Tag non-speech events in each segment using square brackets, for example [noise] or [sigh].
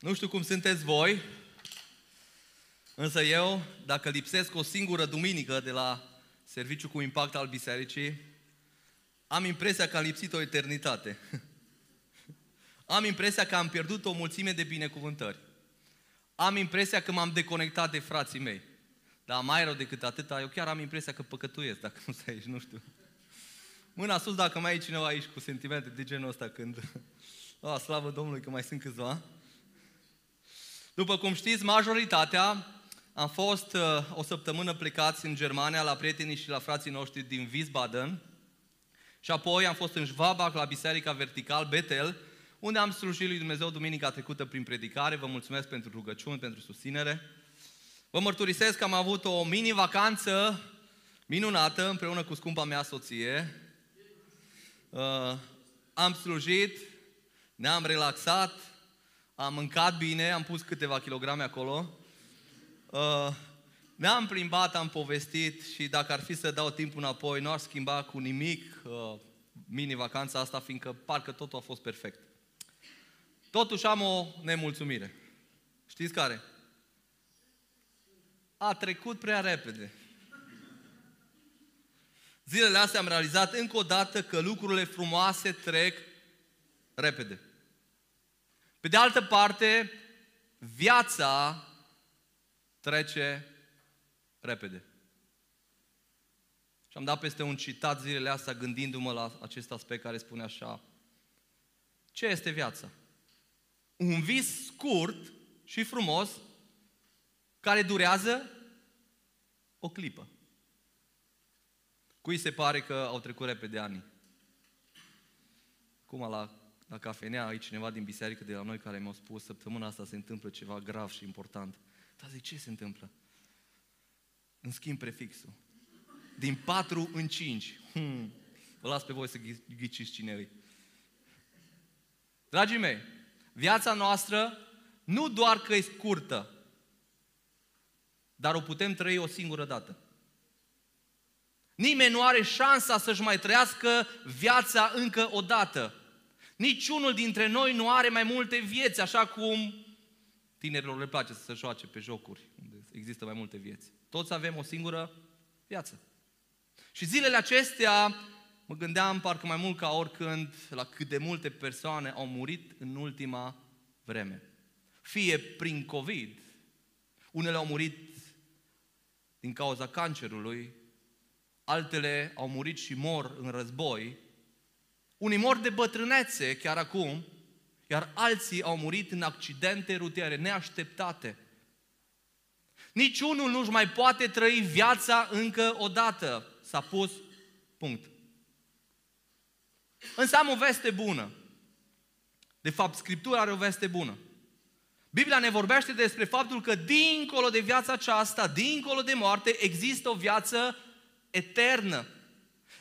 Nu știu cum sunteți voi, însă eu, dacă lipsesc o singură duminică de la serviciu cu impact al bisericii, am impresia că am lipsit o eternitate. [laughs] Am impresia că am pierdut o mulțime de binecuvântări. Am impresia că m-am deconectat de frații mei. Dar mai rău decât atâta, eu chiar am impresia că păcătuiesc dacă nu stai aici, nu știu. Mâna sus dacă mai e cineva aici cu sentimente de genul ăsta când... [laughs] Oh, slavă Domnului că mai sunt câțiva. După cum știți, majoritatea am fost uh, o săptămână plecați în Germania la prietenii și la frații noștri din Wiesbaden și apoi am fost în Schwabach la Biserica Vertical Betel, unde am slujit lui Dumnezeu duminica trecută prin predicare. Vă mulțumesc pentru rugăciuni, pentru susținere. Vă mărturisesc că am avut o mini-vacanță minunată împreună cu scumpa mea soție. Uh, am slujit, ne-am relaxat, am mâncat bine, am pus câteva kilograme acolo. Uh, ne-am plimbat, am povestit și dacă ar fi să dau timpul înapoi, nu ar schimba cu nimic uh, mini-vacanța asta, fiindcă parcă totul a fost perfect. Totuși am o nemulțumire. Știți care? A trecut prea repede. Zilele astea am realizat încă o dată că lucrurile frumoase trec repede. Pe de altă parte, viața trece repede. Și am dat peste un citat zilele astea gândindu-mă la acest aspect care spune așa. Ce este viața? Un vis scurt și frumos care durează o clipă. Cui se pare că au trecut repede ani? Cum la, la cafenea, aici cineva din biserică de la noi care mi-a spus săptămâna asta se întâmplă ceva grav și important. Dar zic, ce se întâmplă? În schimb prefixul. Din 4 în 5. Hmm. Vă las pe voi să ghiciți cine e. Dragii mei, viața noastră nu doar că e scurtă, dar o putem trăi o singură dată. Nimeni nu are șansa să-și mai trăiască viața încă o dată. Niciunul dintre noi nu are mai multe vieți, așa cum tinerilor le place să se joace pe jocuri, unde există mai multe vieți. Toți avem o singură viață. Și zilele acestea mă gândeam parcă mai mult ca oricând la cât de multe persoane au murit în ultima vreme. Fie prin COVID, unele au murit din cauza cancerului, altele au murit și mor în război, unii mor de bătrânețe chiar acum, iar alții au murit în accidente rutiere neașteptate. Niciunul nu-și mai poate trăi viața încă o dată. S-a pus punct. Însă am o veste bună. De fapt, Scriptura are o veste bună. Biblia ne vorbește despre faptul că dincolo de viața aceasta, dincolo de moarte, există o viață eternă.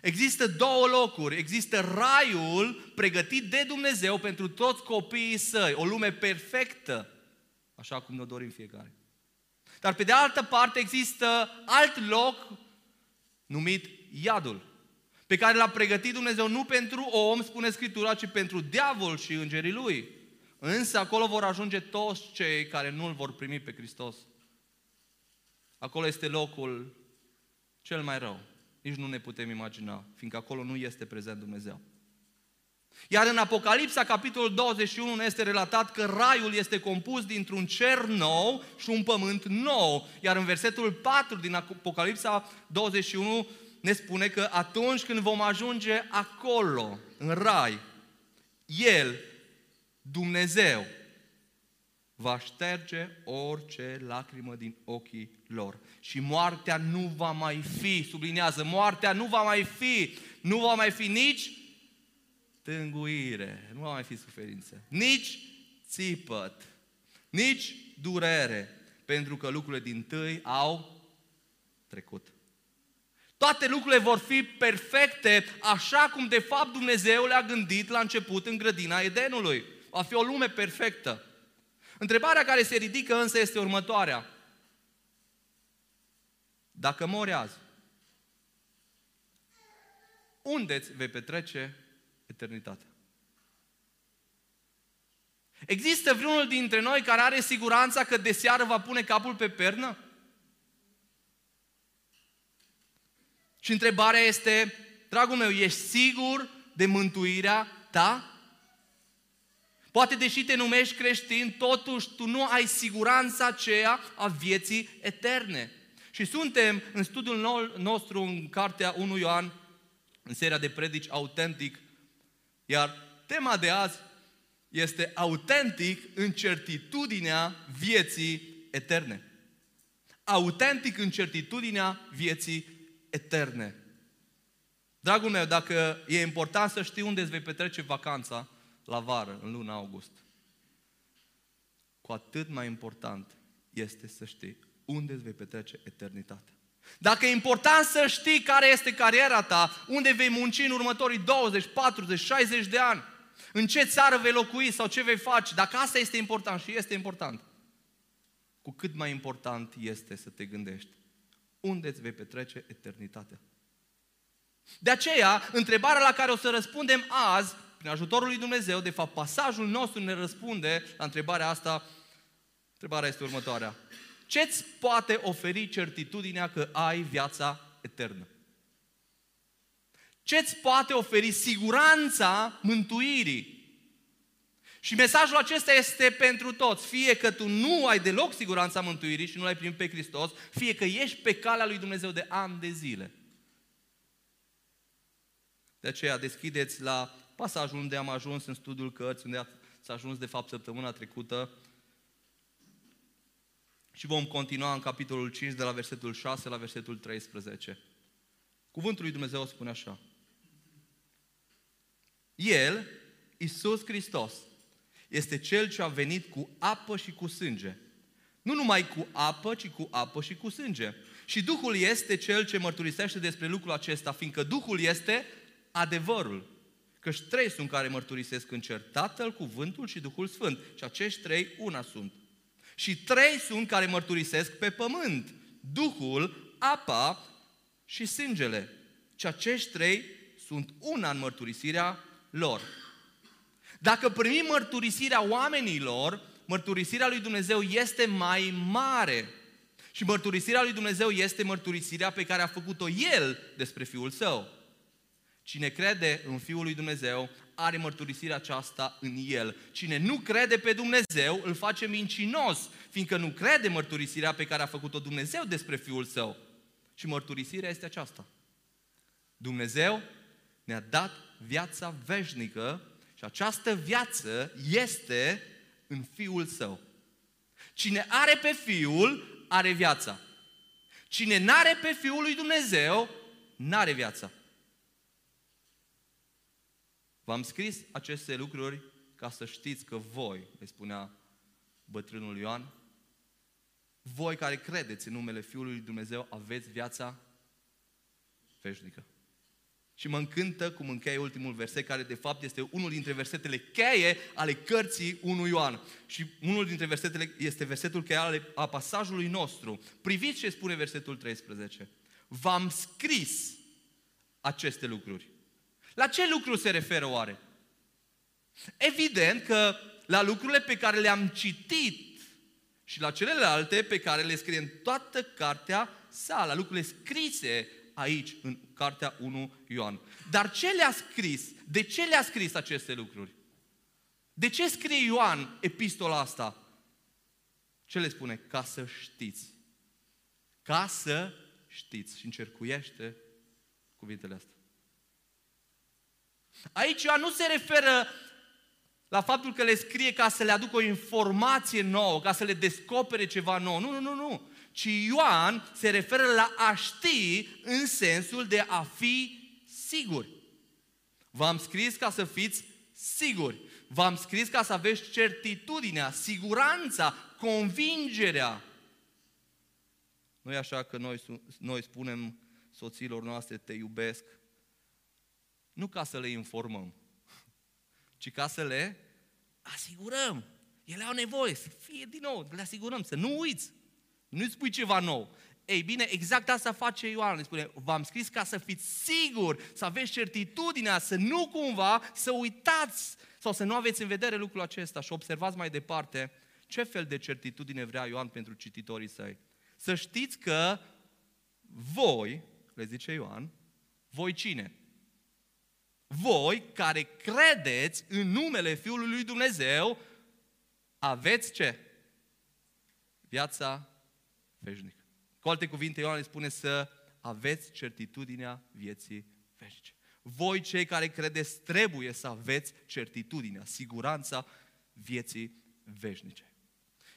Există două locuri. Există raiul pregătit de Dumnezeu pentru toți copiii săi. O lume perfectă, așa cum ne dorim fiecare. Dar pe de altă parte există alt loc numit iadul, pe care l-a pregătit Dumnezeu nu pentru om, spune Scriptura, ci pentru diavol și îngerii lui. Însă acolo vor ajunge toți cei care nu îl vor primi pe Hristos. Acolo este locul cel mai rău. Nici nu ne putem imagina, fiindcă acolo nu este prezent Dumnezeu. Iar în Apocalipsa, capitolul 21, ne este relatat că raiul este compus dintr-un cer nou și un pământ nou. Iar în versetul 4 din Apocalipsa 21 ne spune că atunci când vom ajunge acolo, în rai, El, Dumnezeu, va șterge orice lacrimă din ochii lor. Și moartea nu va mai fi, sublinează, moartea nu va mai fi, nu va mai fi nici tânguire, nu va mai fi suferință, nici țipăt, nici durere, pentru că lucrurile din tâi au trecut. Toate lucrurile vor fi perfecte, așa cum de fapt Dumnezeu le-a gândit la început în grădina Edenului. Va fi o lume perfectă. Întrebarea care se ridică însă este următoarea. Dacă mori azi, unde îți vei petrece eternitatea? Există vreunul dintre noi care are siguranța că de seară va pune capul pe pernă? Și întrebarea este, dragul meu, ești sigur de mântuirea ta? Poate deși te numești creștin, totuși tu nu ai siguranța aceea a vieții eterne. Și suntem în studiul nostru în cartea 1 Ioan, în seria de predici autentic, iar tema de azi este autentic în certitudinea vieții eterne. Autentic în certitudinea vieții eterne. Dragul meu, dacă e important să știi unde îți vei petrece vacanța la vară, în luna august, cu atât mai important este să știi unde îți vei petrece eternitatea. Dacă e important să știi care este cariera ta, unde vei munci în următorii 20, 40, 60 de ani, în ce țară vei locui sau ce vei face, dacă asta este important și este important, cu cât mai important este să te gândești unde îți vei petrece eternitatea. De aceea, întrebarea la care o să răspundem azi, prin ajutorul lui Dumnezeu, de fapt pasajul nostru ne răspunde la întrebarea asta, întrebarea este următoarea. Ce-ți poate oferi certitudinea că ai viața eternă? Ce-ți poate oferi siguranța mântuirii? Și mesajul acesta este pentru toți. Fie că tu nu ai deloc siguranța mântuirii și nu l-ai primit pe Hristos, fie că ești pe calea lui Dumnezeu de ani de zile. De aceea deschideți la pasajul unde am ajuns în studiul cărți, unde s-a ajuns de fapt săptămâna trecută, și vom continua în capitolul 5 de la versetul 6 la versetul 13. Cuvântul lui Dumnezeu spune așa. El, Isus Hristos, este Cel ce a venit cu apă și cu sânge. Nu numai cu apă, ci cu apă și cu sânge. Și Duhul este Cel ce mărturisește despre lucrul acesta, fiindcă Duhul este adevărul. Căci trei sunt care mărturisesc în cer, Tatăl, Cuvântul și Duhul Sfânt. Și acești trei una sunt. Și trei sunt care mărturisesc pe pământ. Duhul, apa și sângele. Și acești trei sunt una în mărturisirea lor. Dacă primim mărturisirea oamenilor, mărturisirea lui Dumnezeu este mai mare. Și mărturisirea lui Dumnezeu este mărturisirea pe care a făcut-o El despre Fiul Său. Cine crede în Fiul lui Dumnezeu are mărturisirea aceasta în El. Cine nu crede pe Dumnezeu îl face mincinos, fiindcă nu crede mărturisirea pe care a făcut-o Dumnezeu despre Fiul Său. Și mărturisirea este aceasta. Dumnezeu ne-a dat viața veșnică și această viață este în Fiul Său. Cine are pe Fiul, are viața. Cine n-are pe Fiul lui Dumnezeu, n-are viața. V-am scris aceste lucruri ca să știți că voi, le spunea bătrânul Ioan, voi care credeți în numele Fiului lui Dumnezeu aveți viața veșnică. Și mă încântă cum încheie ultimul verset, care de fapt este unul dintre versetele cheie ale cărții 1 Ioan. Și unul dintre versetele este versetul cheie ale, a pasajului nostru. Priviți ce spune versetul 13. V-am scris aceste lucruri. La ce lucru se referă oare? Evident că la lucrurile pe care le-am citit și la celelalte pe care le scrie în toată cartea sa, la lucrurile scrise aici, în cartea 1 Ioan. Dar ce le-a scris? De ce le-a scris aceste lucruri? De ce scrie Ioan epistola asta? Ce le spune? Ca să știți. Ca să știți. Și încercuiește cuvintele astea. Aici Ioan nu se referă la faptul că le scrie ca să le aducă o informație nouă, ca să le descopere ceva nou. Nu, nu, nu, nu ci Ioan se referă la a ști în sensul de a fi siguri. V-am scris ca să fiți siguri. V-am scris ca să aveți certitudinea, siguranța, convingerea. Nu e așa că noi, noi spunem soților noastre te iubesc, nu ca să le informăm, ci ca să le asigurăm. Ele au nevoie să fie din nou, le asigurăm, să nu uiți. Nu-i spui ceva nou. Ei bine, exact asta face Ioan. Spune, v-am scris ca să fiți siguri, să aveți certitudinea, să nu cumva să uitați sau să nu aveți în vedere lucrul acesta și observați mai departe ce fel de certitudine vrea Ioan pentru cititorii săi. Să știți că voi, le zice Ioan, voi cine? Voi care credeți în numele Fiului lui Dumnezeu, aveți ce? Viața veșnică. Cu alte cuvinte, Ioan spune să aveți certitudinea vieții veșnice. Voi, cei care credeți, trebuie să aveți certitudinea, siguranța vieții veșnice.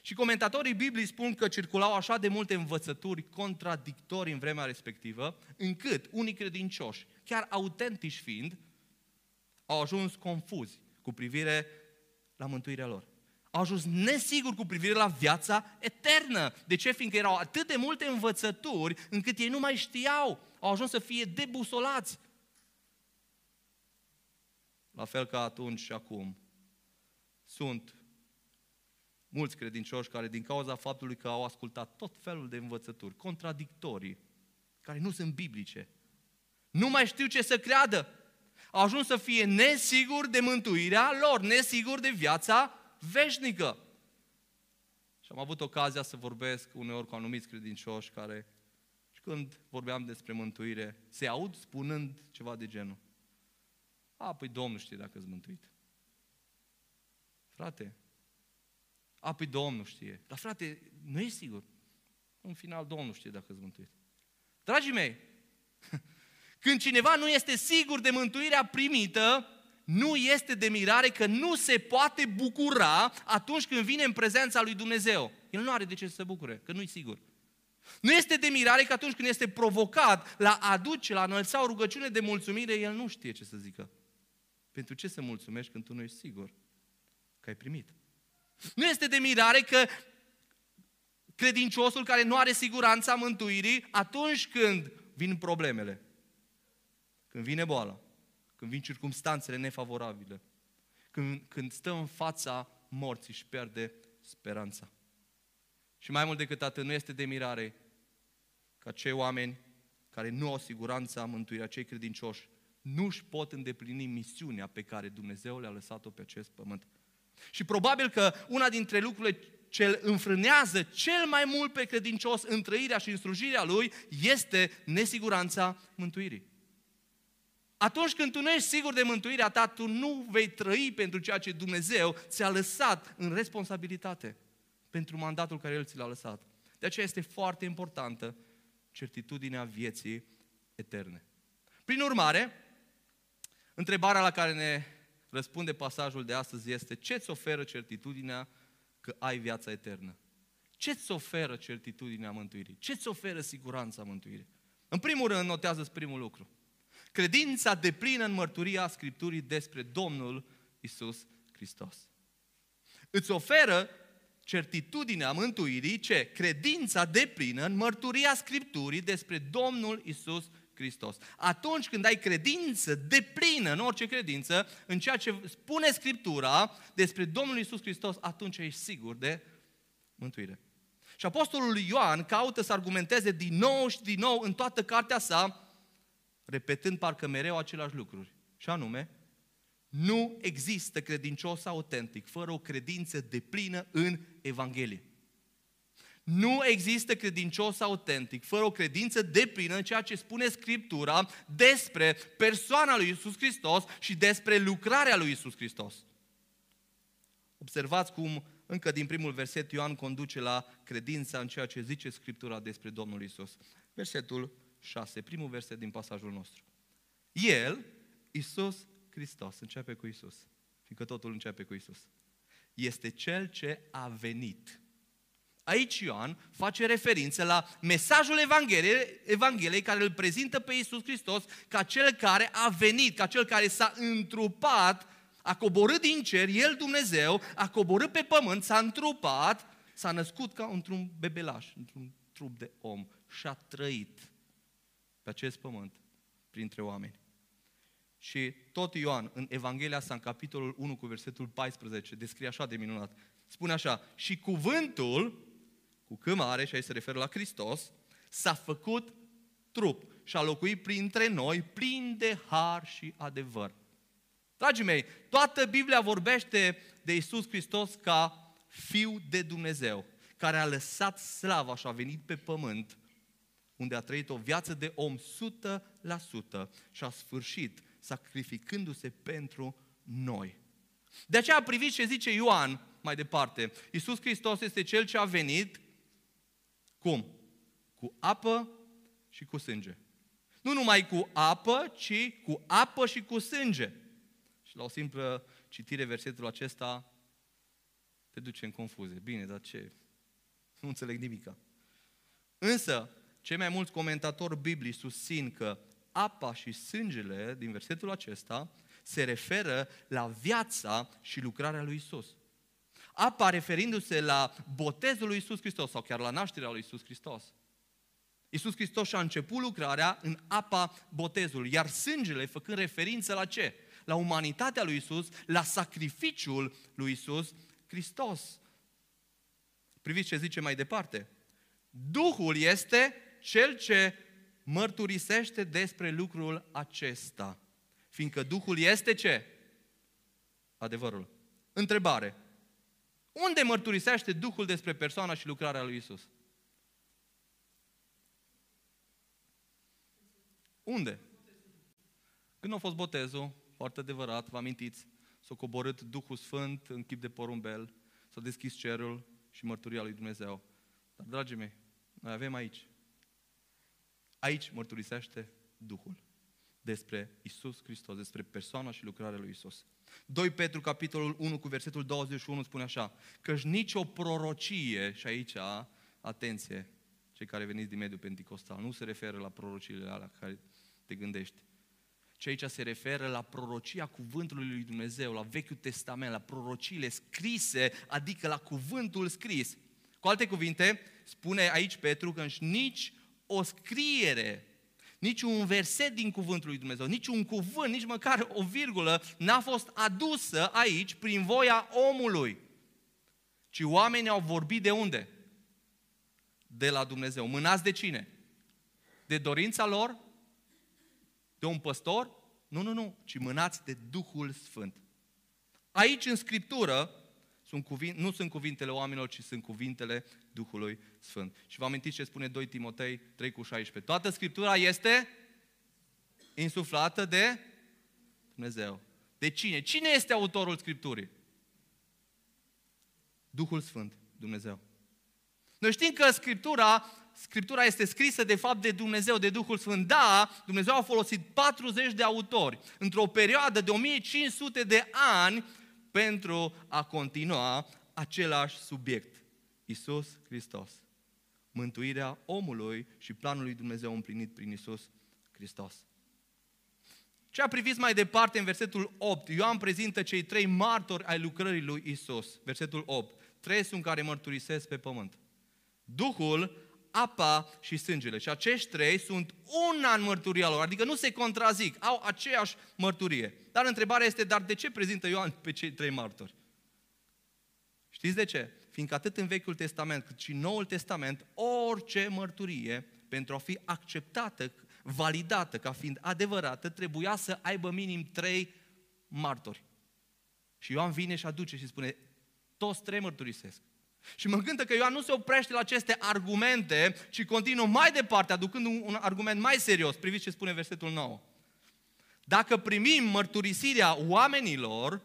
Și comentatorii Biblii spun că circulau așa de multe învățături contradictorii în vremea respectivă, încât unii credincioși, chiar autentici fiind, au ajuns confuzi cu privire la mântuirea lor. Au ajuns nesiguri cu privire la viața eternă. De ce? Fiindcă erau atât de multe învățături încât ei nu mai știau. Au ajuns să fie debusolați. La fel ca atunci și acum. Sunt mulți credincioși care din cauza faptului că au ascultat tot felul de învățături contradictorii, care nu sunt biblice, nu mai știu ce să creadă. Au ajuns să fie nesiguri de mântuirea lor, nesiguri de viața veșnică. Și am avut ocazia să vorbesc uneori cu anumiți credincioși care, și când vorbeam despre mântuire, se aud spunând ceva de genul. A, păi Domnul știe dacă ești mântuit. Frate, a, păi Domnul știe. Dar frate, nu e sigur. În final, Domnul știe dacă ești mântuit. Dragii mei, când cineva nu este sigur de mântuirea primită, nu este de mirare că nu se poate bucura atunci când vine în prezența lui Dumnezeu. El nu are de ce să se bucure, că nu-i sigur. Nu este de mirare că atunci când este provocat la aduce, la înălța o rugăciune de mulțumire, el nu știe ce să zică. Pentru ce să mulțumești când tu nu ești sigur că ai primit? Nu este de mirare că credinciosul care nu are siguranța mântuirii, atunci când vin problemele, când vine boala, când vin circumstanțele nefavorabile, când, când stă în fața morții și pierde speranța. Și mai mult decât atât, nu este de mirare ca cei oameni care nu au siguranța mântuirea, cei credincioși, nu își pot îndeplini misiunea pe care Dumnezeu le-a lăsat-o pe acest pământ. Și probabil că una dintre lucrurile ce îl înfrânează cel mai mult pe credincios în trăirea și în slujirea lui este nesiguranța mântuirii. Atunci când tu nu ești sigur de mântuirea ta, tu nu vei trăi pentru ceea ce Dumnezeu ți-a lăsat în responsabilitate pentru mandatul care El ți l-a lăsat. De aceea este foarte importantă certitudinea vieții eterne. Prin urmare, întrebarea la care ne răspunde pasajul de astăzi este ce îți oferă certitudinea că ai viața eternă? Ce îți oferă certitudinea mântuirii? Ce îți oferă siguranța mântuirii? În primul rând, notează primul lucru. Credința de plină în mărturia Scripturii despre Domnul Isus Hristos. Îți oferă certitudinea mântuirii, ce? Credința de plină în mărturia Scripturii despre Domnul Isus Hristos. Atunci când ai credință de plină, în orice credință, în ceea ce spune Scriptura despre Domnul Isus Hristos, atunci ești sigur de mântuire. Și Apostolul Ioan caută să argumenteze din nou și din nou în toată cartea sa repetând parcă mereu aceleași lucruri. Și anume, nu există credincios autentic fără o credință deplină în Evanghelie. Nu există credincios autentic fără o credință deplină în ceea ce spune Scriptura despre persoana lui Isus Hristos și despre lucrarea lui Isus Hristos. Observați cum încă din primul verset Ioan conduce la credința în ceea ce zice Scriptura despre Domnul Isus. Versetul 6, primul verset din pasajul nostru. El, Isus Hristos, începe cu Isus, fiindcă totul începe cu Isus. Este cel ce a venit. Aici Ioan face referință la mesajul Evangheliei, Evangheliei care îl prezintă pe Isus Hristos ca cel care a venit, ca cel care s-a întrupat, a coborât din cer, El Dumnezeu, a coborât pe pământ, s-a întrupat, s-a născut ca într-un bebelaș, într-un trup de om și a trăit pe acest pământ printre oameni. Și tot Ioan, în Evanghelia sa, în capitolul 1 cu versetul 14, descrie așa de minunat. Spune așa, și cuvântul, cu C mare, și aici se referă la Hristos, s-a făcut trup și a locuit printre noi plin de har și adevăr. Dragii mei, toată Biblia vorbește de Isus Hristos ca Fiu de Dumnezeu, care a lăsat slava și a venit pe pământ, unde a trăit o viață de om 100% și a sfârșit sacrificându-se pentru noi. De aceea priviți ce zice Ioan mai departe. Iisus Hristos este Cel ce a venit, cum? Cu apă și cu sânge. Nu numai cu apă, ci cu apă și cu sânge. Și la o simplă citire versetul acesta te duce în confuzie. Bine, dar ce? Nu înțeleg nimica. Însă, cei mai mulți comentatori biblici susțin că apa și sângele din versetul acesta se referă la viața și lucrarea lui Isus. Apa referindu-se la botezul lui Isus Hristos sau chiar la nașterea lui Isus Hristos. Iisus Hristos și-a început lucrarea în apa botezului, iar sângele făcând referință la ce? La umanitatea lui Isus, la sacrificiul lui Isus Hristos. Priviți ce zice mai departe. Duhul este cel ce mărturisește despre lucrul acesta. Fiindcă Duhul este ce? Adevărul. Întrebare. Unde mărturisește Duhul despre persoana și lucrarea lui Isus? Unde? Când a fost botezul, foarte adevărat, vă amintiți, s-a coborât Duhul Sfânt în chip de porumbel, s-a deschis cerul și mărturia lui Dumnezeu. Dar, dragii mei, noi avem aici. Aici mărturisește Duhul despre Isus Hristos, despre persoana și lucrarea lui Isus. 2 Petru, capitolul 1, cu versetul 21, spune așa, căci nicio prorocie, și aici, atenție, cei care veniți din mediul penticostal, nu se referă la prorociile alea care te gândești. ci aici se referă la prorocia cuvântului lui Dumnezeu, la Vechiul Testament, la prorociile scrise, adică la cuvântul scris. Cu alte cuvinte, spune aici Petru că nici o scriere, nici un verset din cuvântul lui Dumnezeu, nici un cuvânt, nici măcar o virgulă n-a fost adusă aici prin voia omului. Ci oamenii au vorbit de unde? De la Dumnezeu. Mânați de cine? De dorința lor? De un păstor? Nu, nu, nu, ci mânați de Duhul Sfânt. Aici în Scriptură sunt cuvin, nu sunt cuvintele oamenilor, ci sunt cuvintele Duhului Sfânt. Și vă amintiți ce spune 2 Timotei 3 cu 16. Toată Scriptura este insuflată de Dumnezeu. De cine? Cine este autorul Scripturii? Duhul Sfânt, Dumnezeu. Noi știm că Scriptura Scriptura este scrisă de fapt de Dumnezeu, de Duhul Sfânt. Da, Dumnezeu a folosit 40 de autori într-o perioadă de 1500 de ani pentru a continua același subiect. Isus Hristos. Mântuirea omului și planul lui Dumnezeu împlinit prin Isus Hristos. Ce a privit mai departe în versetul 8, Ioan prezintă cei trei martori ai lucrării lui Isus. Versetul 8. Trei sunt care mărturisesc pe pământ. Duhul apa și sângele. Și acești trei sunt una în mărturia lor, adică nu se contrazic, au aceeași mărturie. Dar întrebarea este, dar de ce prezintă Ioan pe cei trei martori? Știți de ce? Fiindcă atât în Vechiul Testament cât și în Noul Testament, orice mărturie, pentru a fi acceptată, validată ca fiind adevărată, trebuia să aibă minim trei martori. Și Ioan vine și aduce și spune, toți trei mărturisesc. Și mă gândă că Ioan nu se oprește la aceste argumente, ci continuă mai departe, aducând un, un argument mai serios. Priviți ce spune versetul 9. Dacă primim mărturisirea oamenilor,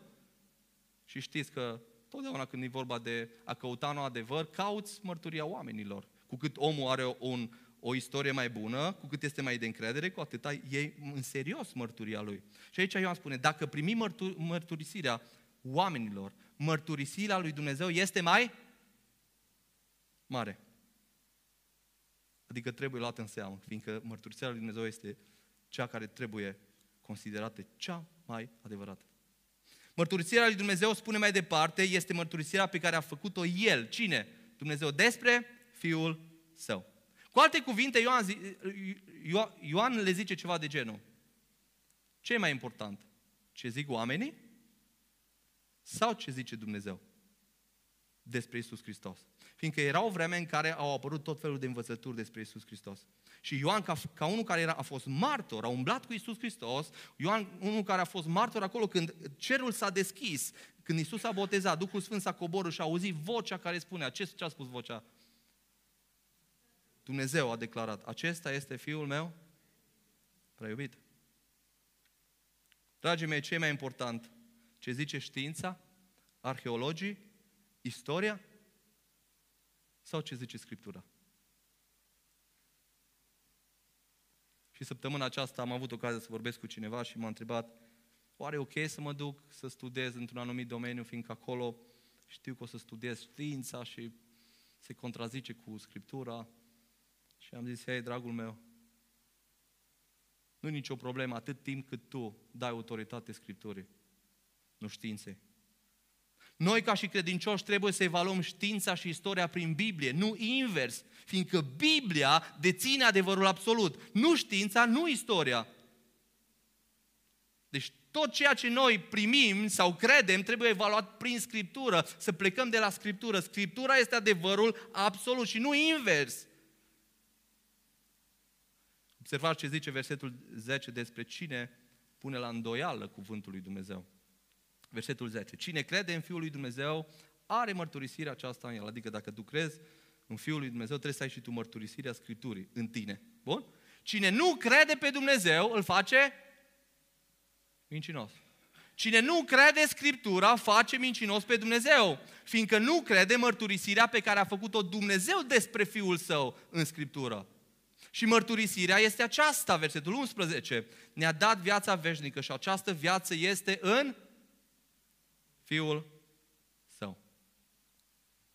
și știți că totdeauna când e vorba de a căuta un adevăr, cauți mărturia oamenilor. Cu cât omul are un, o istorie mai bună, cu cât este mai de încredere, cu atâta e în serios mărturia lui. Și aici Ioan spune, dacă primim mărtur, mărturisirea oamenilor, mărturisirea lui Dumnezeu este mai mare. Adică trebuie luat în seamă, fiindcă mărturisirea lui Dumnezeu este cea care trebuie considerată cea mai adevărată. Mărturisirea lui Dumnezeu, spune mai departe, este mărturisirea pe care a făcut-o El. Cine? Dumnezeu despre Fiul Său. Cu alte cuvinte, Ioan, zi, Ioan le zice ceva de genul. Ce e mai important? Ce zic oamenii? Sau ce zice Dumnezeu? despre Isus Hristos. Fiindcă era o vreme în care au apărut tot felul de învățături despre Isus Hristos. Și Ioan, ca, ca unul care era, a fost martor, a umblat cu Isus Hristos, Ioan, unul care a fost martor acolo când cerul s-a deschis, când Isus a botezat, Duhul Sfânt s-a coborât și a auzit vocea care spunea, ce, ce a spus vocea? Dumnezeu a declarat, acesta este Fiul meu prea iubit. Dragii mei, ce e mai important? Ce zice știința, arheologii, istoria sau ce zice Scriptura? Și săptămâna aceasta am avut ocazia să vorbesc cu cineva și m-a întrebat oare e ok să mă duc să studiez într-un anumit domeniu, fiindcă acolo știu că o să studiez știința și se contrazice cu Scriptura. Și am zis, hei, dragul meu, nu e nicio problemă atât timp cât tu dai autoritate Scripturii, nu științei. Noi, ca și credincioși, trebuie să evaluăm știința și istoria prin Biblie, nu invers, fiindcă Biblia deține adevărul absolut, nu știința, nu istoria. Deci tot ceea ce noi primim sau credem trebuie evaluat prin Scriptură, să plecăm de la Scriptură. Scriptura este adevărul absolut și nu invers. Observați ce zice versetul 10 despre cine pune la îndoială cuvântul lui Dumnezeu. Versetul 10. Cine crede în Fiul lui Dumnezeu are mărturisirea aceasta în el. Adică dacă tu crezi în Fiul lui Dumnezeu, trebuie să ai și tu mărturisirea Scripturii în tine. Bun? Cine nu crede pe Dumnezeu, îl face mincinos. Cine nu crede Scriptura, face mincinos pe Dumnezeu, fiindcă nu crede mărturisirea pe care a făcut-o Dumnezeu despre Fiul Său în Scriptură. Și mărturisirea este aceasta, versetul 11. Ne-a dat viața veșnică și această viață este în Fiul Său.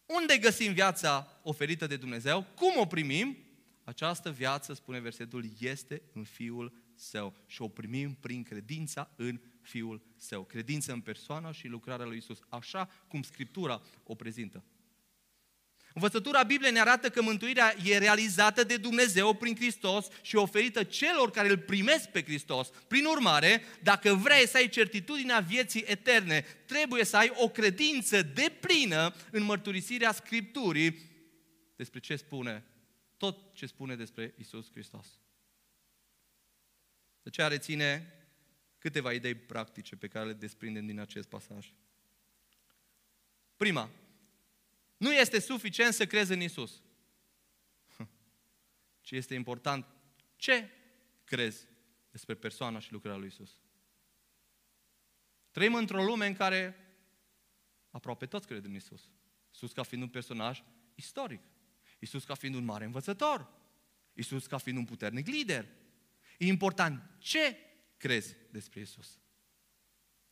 Unde găsim viața oferită de Dumnezeu? Cum o primim? Această viață, spune versetul, este în Fiul Său și o primim prin credința în Fiul Său. Credință în persoana și lucrarea lui Isus, așa cum Scriptura o prezintă. Învățătura Bibliei ne arată că mântuirea e realizată de Dumnezeu prin Hristos și oferită celor care îl primesc pe Hristos. Prin urmare, dacă vrei să ai certitudinea vieții eterne, trebuie să ai o credință deplină în mărturisirea Scripturii despre ce spune, tot ce spune despre Isus Hristos. De ce reține câteva idei practice pe care le desprindem din acest pasaj. Prima, nu este suficient să crezi în Isus. Ci este important ce crezi despre persoana și lucrarea lui Isus. Trăim într-o lume în care aproape toți cred în Isus. Isus ca fiind un personaj istoric. Isus ca fiind un mare învățător. Isus ca fiind un puternic lider. E important ce crezi despre Isus.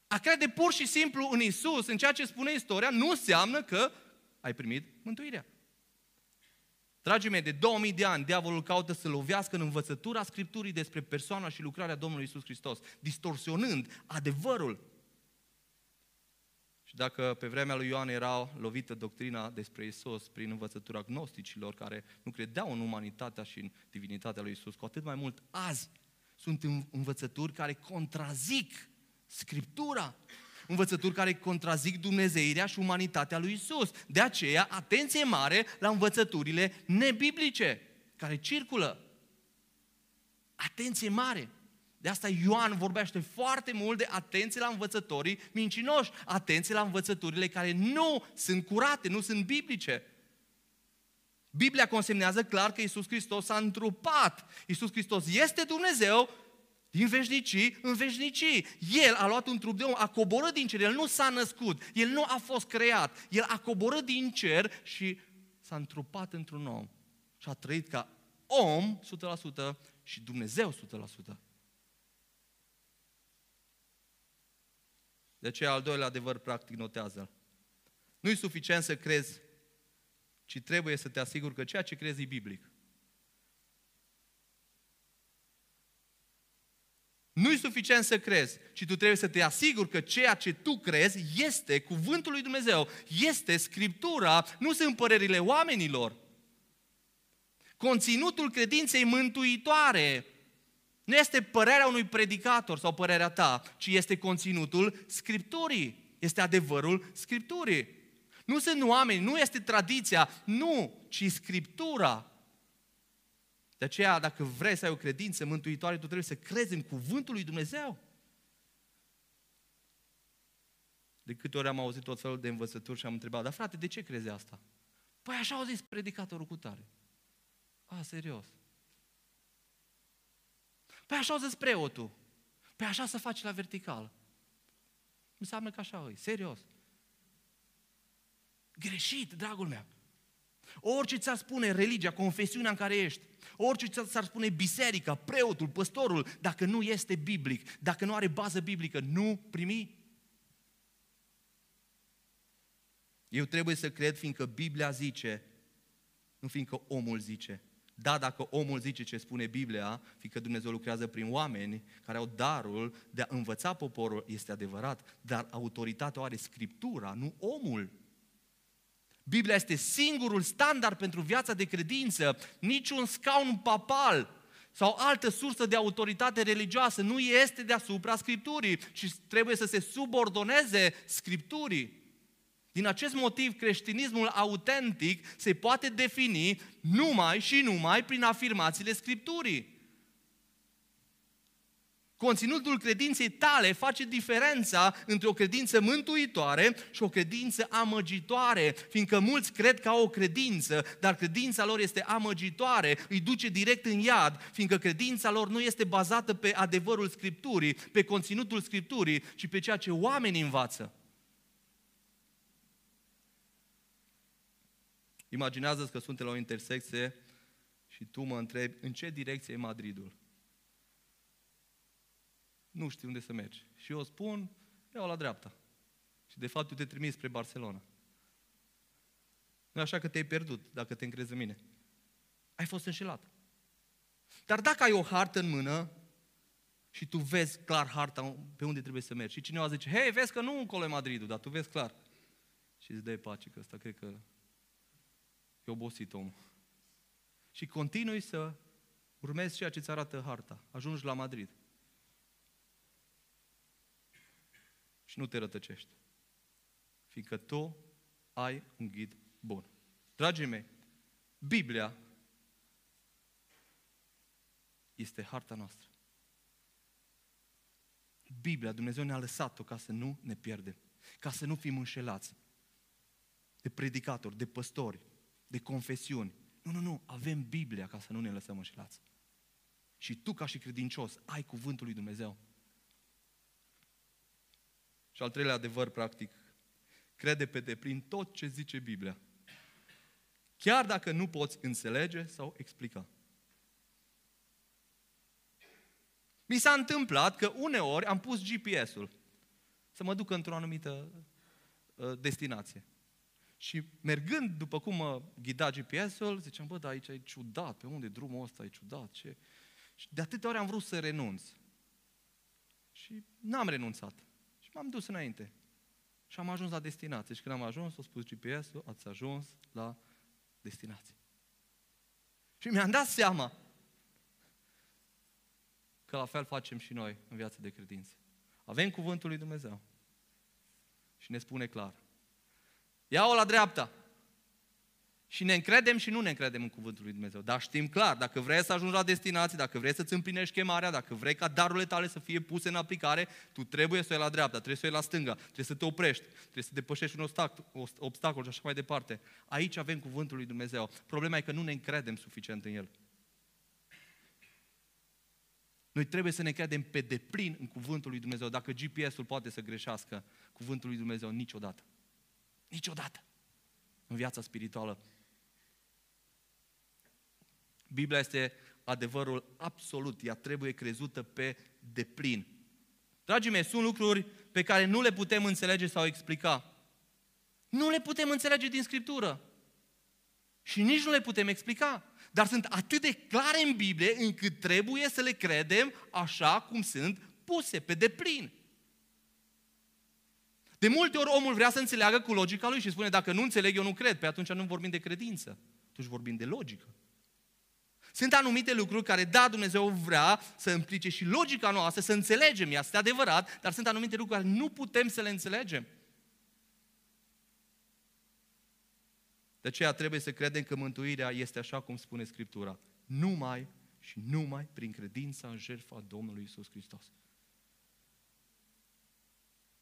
A crede pur și simplu în Isus, în ceea ce spune istoria, nu înseamnă că ai primit mântuirea. Dragii mei, de 2000 de ani, diavolul caută să lovească în învățătura Scripturii despre persoana și lucrarea Domnului Isus Hristos, distorsionând adevărul. Și dacă pe vremea lui Ioan era lovită doctrina despre Isus prin învățătura gnosticilor care nu credeau în umanitatea și în divinitatea lui Isus, cu atât mai mult azi sunt învățături care contrazic Scriptura învățături care contrazic Dumnezeirea și umanitatea lui Isus. De aceea, atenție mare la învățăturile nebiblice care circulă. Atenție mare! De asta Ioan vorbește foarte mult de atenție la învățătorii mincinoși, atenție la învățăturile care nu sunt curate, nu sunt biblice. Biblia consemnează clar că Isus Hristos s-a întrupat. Isus Hristos este Dumnezeu din veșnicii în veșnicii. El a luat un trup de om, a coborât din cer, el nu s-a născut, el nu a fost creat, el a coborât din cer și s-a întrupat într-un om. Și a trăit ca om 100% și Dumnezeu 100%. De aceea al doilea adevăr practic notează. Nu e suficient să crezi, ci trebuie să te asiguri că ceea ce crezi e biblic. Nu e suficient să crezi, ci tu trebuie să te asiguri că ceea ce tu crezi este cuvântul lui Dumnezeu, este Scriptura, nu sunt părerile oamenilor. Conținutul credinței mântuitoare nu este părerea unui predicator sau părerea ta, ci este conținutul Scripturii. Este adevărul Scripturii. Nu sunt oameni, nu este tradiția, nu, ci Scriptura. De aceea, dacă vrei să ai o credință mântuitoare, tu trebuie să crezi în cuvântul lui Dumnezeu. De câte ori am auzit tot felul de învățături și am întrebat, dar frate, de ce crezi asta? Păi așa au zis predicatorul cu tare. A, serios. Păi așa au zis preotul. Păi așa să faci la vertical. Înseamnă că așa e, serios. Greșit, dragul meu. Orice ți-ar spune religia, confesiunea în care ești, orice ți-ar spune biserica, preotul, păstorul, dacă nu este biblic, dacă nu are bază biblică, nu primi. Eu trebuie să cred fiindcă Biblia zice, nu fiindcă omul zice. Da, dacă omul zice ce spune Biblia, fiindcă Dumnezeu lucrează prin oameni care au darul de a învăța poporul, este adevărat, dar autoritatea o are Scriptura, nu omul. Biblia este singurul standard pentru viața de credință, niciun scaun papal sau altă sursă de autoritate religioasă nu este deasupra Scripturii, ci trebuie să se subordoneze Scripturii. Din acest motiv, creștinismul autentic se poate defini numai și numai prin afirmațiile Scripturii. Conținutul credinței tale face diferența între o credință mântuitoare și o credință amăgitoare, fiindcă mulți cred că au o credință, dar credința lor este amăgitoare, îi duce direct în iad, fiindcă credința lor nu este bazată pe adevărul Scripturii, pe conținutul Scripturii, ci pe ceea ce oamenii învață. Imaginează-ți că suntem la o intersecție și tu mă întrebi în ce direcție e Madridul. Nu știu unde să mergi. Și eu spun, iau la dreapta. Și de fapt eu te trimis spre Barcelona. Nu așa că te-ai pierdut, dacă te încrezi în mine. Ai fost înșelat. Dar dacă ai o hartă în mână și tu vezi clar harta pe unde trebuie să mergi și cineva zice, hei, vezi că nu încolo e Madridul, dar tu vezi clar. Și îți dai pace că ăsta cred că E obosit omul. Și continui să urmezi ceea ce îți arată harta. Ajungi la Madrid. Și nu te rătăcești. Fiindcă tu ai un ghid bun. Dragii mei, Biblia este harta noastră. Biblia, Dumnezeu ne-a lăsat-o ca să nu ne pierdem, ca să nu fim înșelați de predicatori, de păstori, de confesiuni. Nu, nu, nu, avem Biblia ca să nu ne lăsăm înșelați. Și tu, ca și credincios, ai cuvântul lui Dumnezeu. Și al treilea adevăr, practic, crede pe deplin tot ce zice Biblia. Chiar dacă nu poți înțelege sau explica. Mi s-a întâmplat că uneori am pus GPS-ul să mă duc într-o anumită uh, destinație. Și mergând după cum mă ghida GPS-ul, ziceam, bă, dar aici e ciudat, pe unde drumul ăsta e ciudat, ce... Și de atâtea ori am vrut să renunț. Și n-am renunțat. Și m-am dus înainte. Și am ajuns la destinație. Și când am ajuns, a spus GPS-ul, ați ajuns la destinație. Și mi-am dat seama că la fel facem și noi în viața de credință. Avem cuvântul lui Dumnezeu. Și ne spune clar, Ia-o la dreapta. Și ne încredem și nu ne încredem în Cuvântul lui Dumnezeu. Dar știm clar, dacă vrei să ajungi la destinație, dacă vrei să-ți împlinești chemarea, dacă vrei ca darurile tale să fie puse în aplicare, tu trebuie să o iei la dreapta, trebuie să o iei la stânga, trebuie să te oprești, trebuie să depășești un obstacol și așa mai departe. Aici avem Cuvântul lui Dumnezeu. Problema e că nu ne încredem suficient în El. Noi trebuie să ne credem pe deplin în Cuvântul lui Dumnezeu. Dacă GPS-ul poate să greșească, Cuvântul lui Dumnezeu niciodată. Niciodată. În viața spirituală. Biblia este adevărul absolut. Ea trebuie crezută pe deplin. Dragii mei, sunt lucruri pe care nu le putem înțelege sau explica. Nu le putem înțelege din Scriptură. Și nici nu le putem explica. Dar sunt atât de clare în Biblie încât trebuie să le credem așa cum sunt puse, pe deplin. De multe ori omul vrea să înțeleagă cu logica lui și spune, dacă nu înțeleg, eu nu cred. Pe atunci nu vorbim de credință, atunci vorbim de logică. Sunt anumite lucruri care, da, Dumnezeu vrea să implice și logica noastră, să înțelegem, este adevărat, dar sunt anumite lucruri care nu putem să le înțelegem. De aceea trebuie să credem că mântuirea este așa cum spune Scriptura. Numai și numai prin credința în jertfa Domnului Isus Hristos.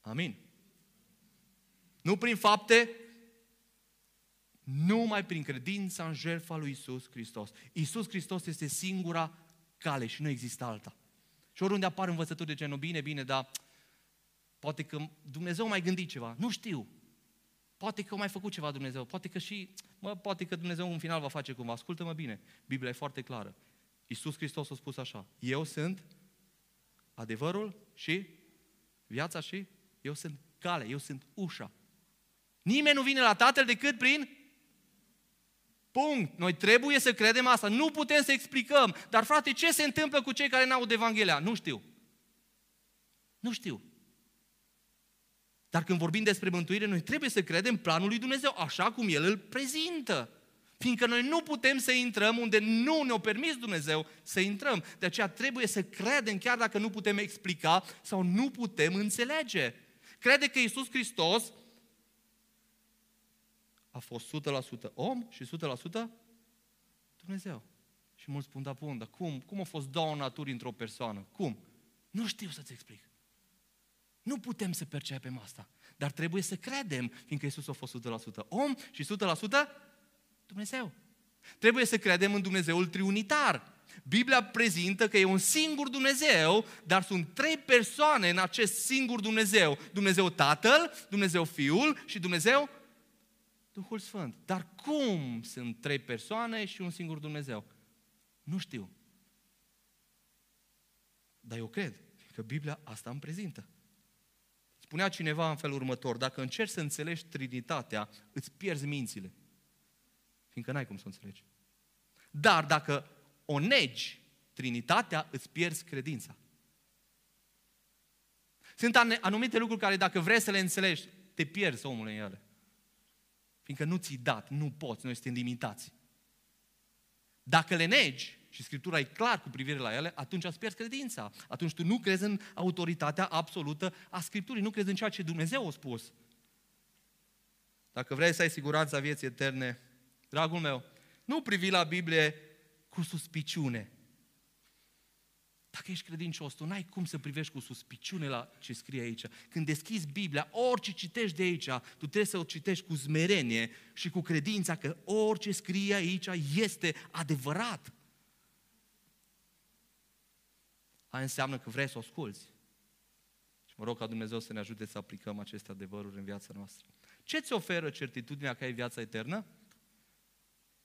Amin. Nu prin fapte, numai prin credința în jertfa lui Isus Hristos. Isus Hristos este singura cale și nu există alta. Și oriunde apar învățături de genul, bine, bine, dar poate că Dumnezeu mai gândit ceva. Nu știu. Poate că mai făcut ceva Dumnezeu. Poate că și, mă, poate că Dumnezeu în final va face cumva. Ascultă-mă bine. Biblia e foarte clară. Iisus Hristos a spus așa. Eu sunt adevărul și viața și eu sunt cale, eu sunt ușa. Nimeni nu vine la Tatăl decât prin Punct. Noi trebuie să credem asta. Nu putem să explicăm. Dar frate, ce se întâmplă cu cei care n-au de Evanghelia? Nu știu. Nu știu. Dar când vorbim despre mântuire, noi trebuie să credem planul lui Dumnezeu așa cum El îl prezintă. Fiindcă noi nu putem să intrăm unde nu ne-o permis Dumnezeu să intrăm. De aceea trebuie să credem chiar dacă nu putem explica sau nu putem înțelege. Crede că Iisus Hristos a fost 100% om și 100% Dumnezeu. Și mulți spun, da, bun, dar cum? Cum a fost două naturi într-o persoană? Cum? Nu știu să-ți explic. Nu putem să percepem asta. Dar trebuie să credem, fiindcă Iisus a fost 100% om și 100% Dumnezeu. Trebuie să credem în Dumnezeul triunitar. Biblia prezintă că e un singur Dumnezeu, dar sunt trei persoane în acest singur Dumnezeu. Dumnezeu Tatăl, Dumnezeu Fiul și Dumnezeu Duhul Sfânt. Dar cum sunt trei persoane și un singur Dumnezeu? Nu știu. Dar eu cred că Biblia asta îmi prezintă. Spunea cineva în felul următor, dacă încerci să înțelegi Trinitatea, îți pierzi mințile. Fiindcă n-ai cum să o înțelegi. Dar dacă o negi, Trinitatea, îți pierzi credința. Sunt anumite lucruri care dacă vrei să le înțelegi, te pierzi omul în ele. Fiindcă nu ți-i dat, nu poți, noi suntem limitați. Dacă le negi, și Scriptura e clar cu privire la ele, atunci îți pierzi credința. Atunci tu nu crezi în autoritatea absolută a Scripturii, nu crezi în ceea ce Dumnezeu a spus. Dacă vrei să ai siguranța vieții eterne, dragul meu, nu privi la Biblie cu suspiciune. Dacă ești credincios, tu n-ai cum să privești cu suspiciune la ce scrie aici. Când deschizi Biblia, orice citești de aici, tu trebuie să o citești cu zmerenie și cu credința că orice scrie aici este adevărat. Aia înseamnă că vrei să o asculți. Și mă rog ca Dumnezeu să ne ajute să aplicăm aceste adevăruri în viața noastră. Ce ți oferă certitudinea că ai viața eternă?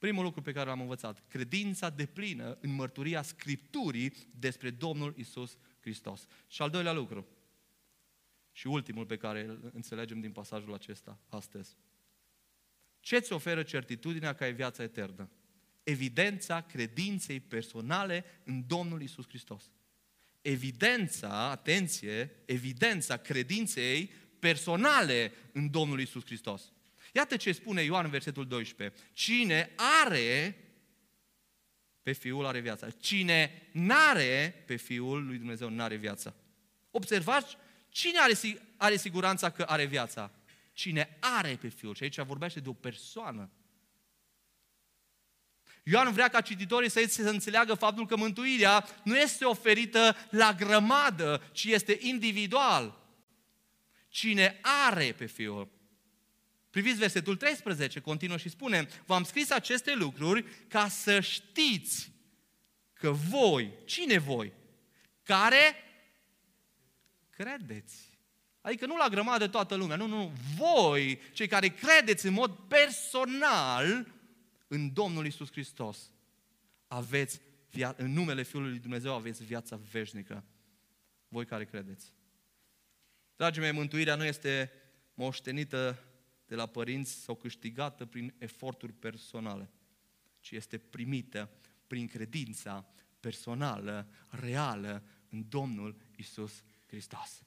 Primul lucru pe care l-am învățat, credința deplină în mărturia Scripturii despre Domnul Isus Hristos. Și al doilea lucru, și ultimul pe care îl înțelegem din pasajul acesta astăzi. Ce ți oferă certitudinea că ai viața eternă? Evidența credinței personale în Domnul Isus Hristos. Evidența, atenție, evidența credinței personale în Domnul Isus Hristos. Iată ce spune Ioan în versetul 12. Cine are pe Fiul are viața. Cine n-are pe Fiul lui Dumnezeu n-are viața. Observați, cine are, are siguranța că are viața? Cine are pe Fiul. Și aici vorbește de o persoană. Ioan vrea ca cititorii să, să înțeleagă faptul că mântuirea nu este oferită la grămadă, ci este individual. Cine are pe Fiul Priviți versetul 13, continuă și spune, v-am scris aceste lucruri ca să știți că voi, cine voi, care credeți. Adică nu la grămadă toată lumea, nu, nu, voi, cei care credeți în mod personal în Domnul Isus Hristos, aveți, via- în numele Fiului lui Dumnezeu aveți viața veșnică. Voi care credeți. Dragii mei, mântuirea nu este moștenită de la părinți sau câștigată prin eforturi personale, ci este primită prin credința personală, reală în Domnul Isus Hristos.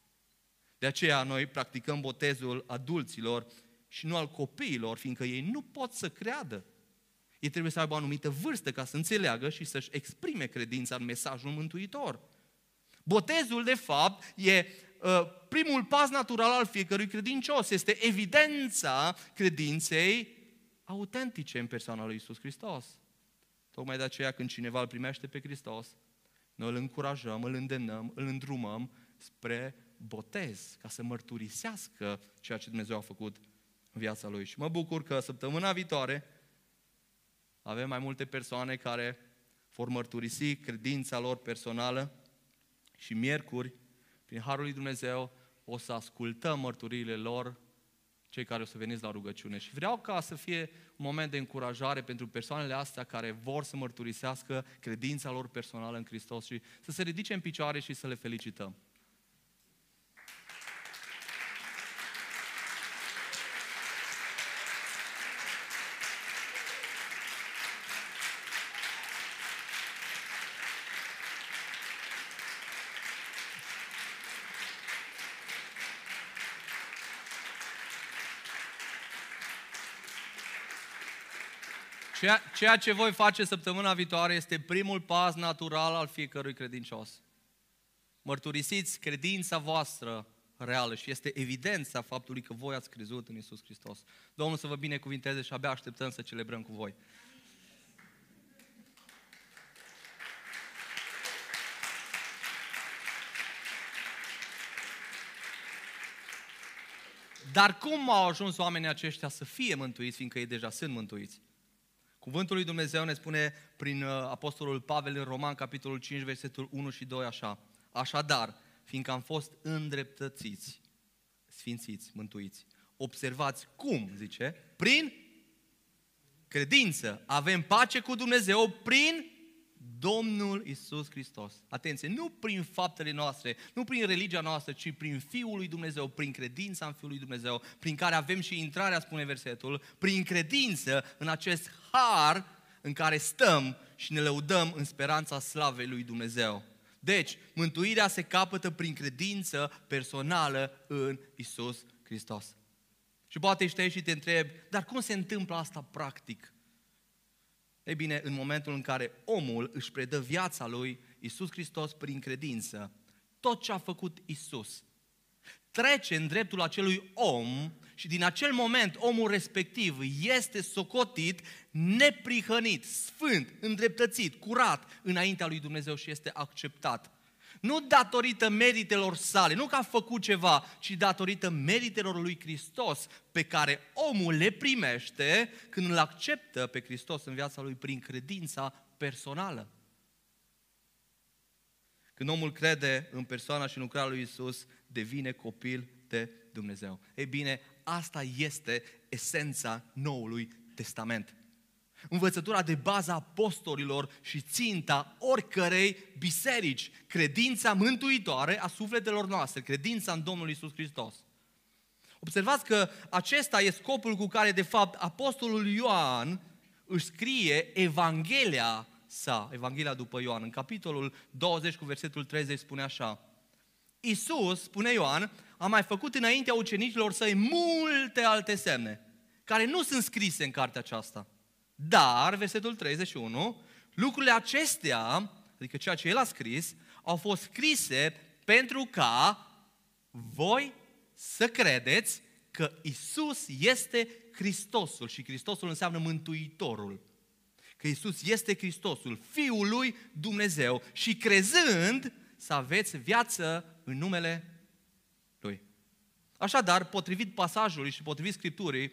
De aceea noi practicăm botezul adulților și nu al copiilor, fiindcă ei nu pot să creadă. Ei trebuie să aibă o anumită vârstă ca să înțeleagă și să-și exprime credința în mesajul mântuitor. Botezul, de fapt, e Uh, primul pas natural al fiecărui credincios. Este evidența credinței autentice în persoana lui Isus Hristos. Tocmai de aceea când cineva îl primește pe Hristos, noi îl încurajăm, îl îndemnăm, îl îndrumăm spre botez, ca să mărturisească ceea ce Dumnezeu a făcut în viața lui. Și mă bucur că săptămâna viitoare avem mai multe persoane care vor mărturisi credința lor personală și miercuri, prin Harul lui Dumnezeu, o să ascultăm mărturiile lor cei care o să veniți la rugăciune. Și vreau ca să fie un moment de încurajare pentru persoanele astea care vor să mărturisească credința lor personală în Hristos și să se ridice în picioare și să le felicităm. Ceea, ceea ce voi face săptămâna viitoare este primul pas natural al fiecărui credincios. Mărturisiți credința voastră reală și este evidența faptului că voi ați crezut în Isus Hristos. Domnul să vă binecuvinteze și abia așteptăm să celebrăm cu voi. Dar cum au ajuns oamenii aceștia să fie mântuiți, fiindcă ei deja sunt mântuiți? Cuvântul lui Dumnezeu ne spune prin uh, Apostolul Pavel în Roman, capitolul 5, versetul 1 și 2, așa. Așadar, fiindcă am fost îndreptățiți, sfințiți, mântuiți, observați cum, zice, prin credință avem pace cu Dumnezeu prin Domnul Isus Hristos. Atenție, nu prin faptele noastre, nu prin religia noastră, ci prin Fiul lui Dumnezeu, prin credința în Fiul lui Dumnezeu, prin care avem și intrarea, spune versetul, prin credință în acest har în care stăm și ne lăudăm în speranța slavei lui Dumnezeu. Deci, mântuirea se capătă prin credință personală în Isus Hristos. Și poate ești aici și te întrebi, dar cum se întâmplă asta practic? Ei bine, în momentul în care omul își predă viața lui Isus Hristos prin credință, tot ce a făcut Isus trece în dreptul acelui om și din acel moment omul respectiv este socotit, neprihănit, sfânt, îndreptățit, curat înaintea lui Dumnezeu și este acceptat. Nu datorită meritelor sale, nu că a făcut ceva, ci datorită meritelor lui Hristos pe care omul le primește când îl acceptă pe Hristos în viața lui prin credința personală. Când omul crede în persoana și în lucrarea lui Isus, devine copil de Dumnezeu. Ei bine, asta este esența Noului Testament învățătura de bază a apostolilor și ținta oricărei biserici, credința mântuitoare a sufletelor noastre, credința în Domnul Isus Hristos. Observați că acesta e scopul cu care, de fapt, apostolul Ioan își scrie Evanghelia sa, Evanghelia după Ioan. În capitolul 20 cu versetul 30 spune așa, Isus, spune Ioan, a mai făcut înaintea ucenicilor săi multe alte semne, care nu sunt scrise în cartea aceasta. Dar, versetul 31, lucrurile acestea, adică ceea ce el a scris, au fost scrise pentru ca voi să credeți că Isus este Hristosul și Hristosul înseamnă Mântuitorul. Că Isus este Hristosul, Fiul lui Dumnezeu și crezând să aveți viață în numele Lui. Așadar, potrivit pasajului și potrivit Scripturii,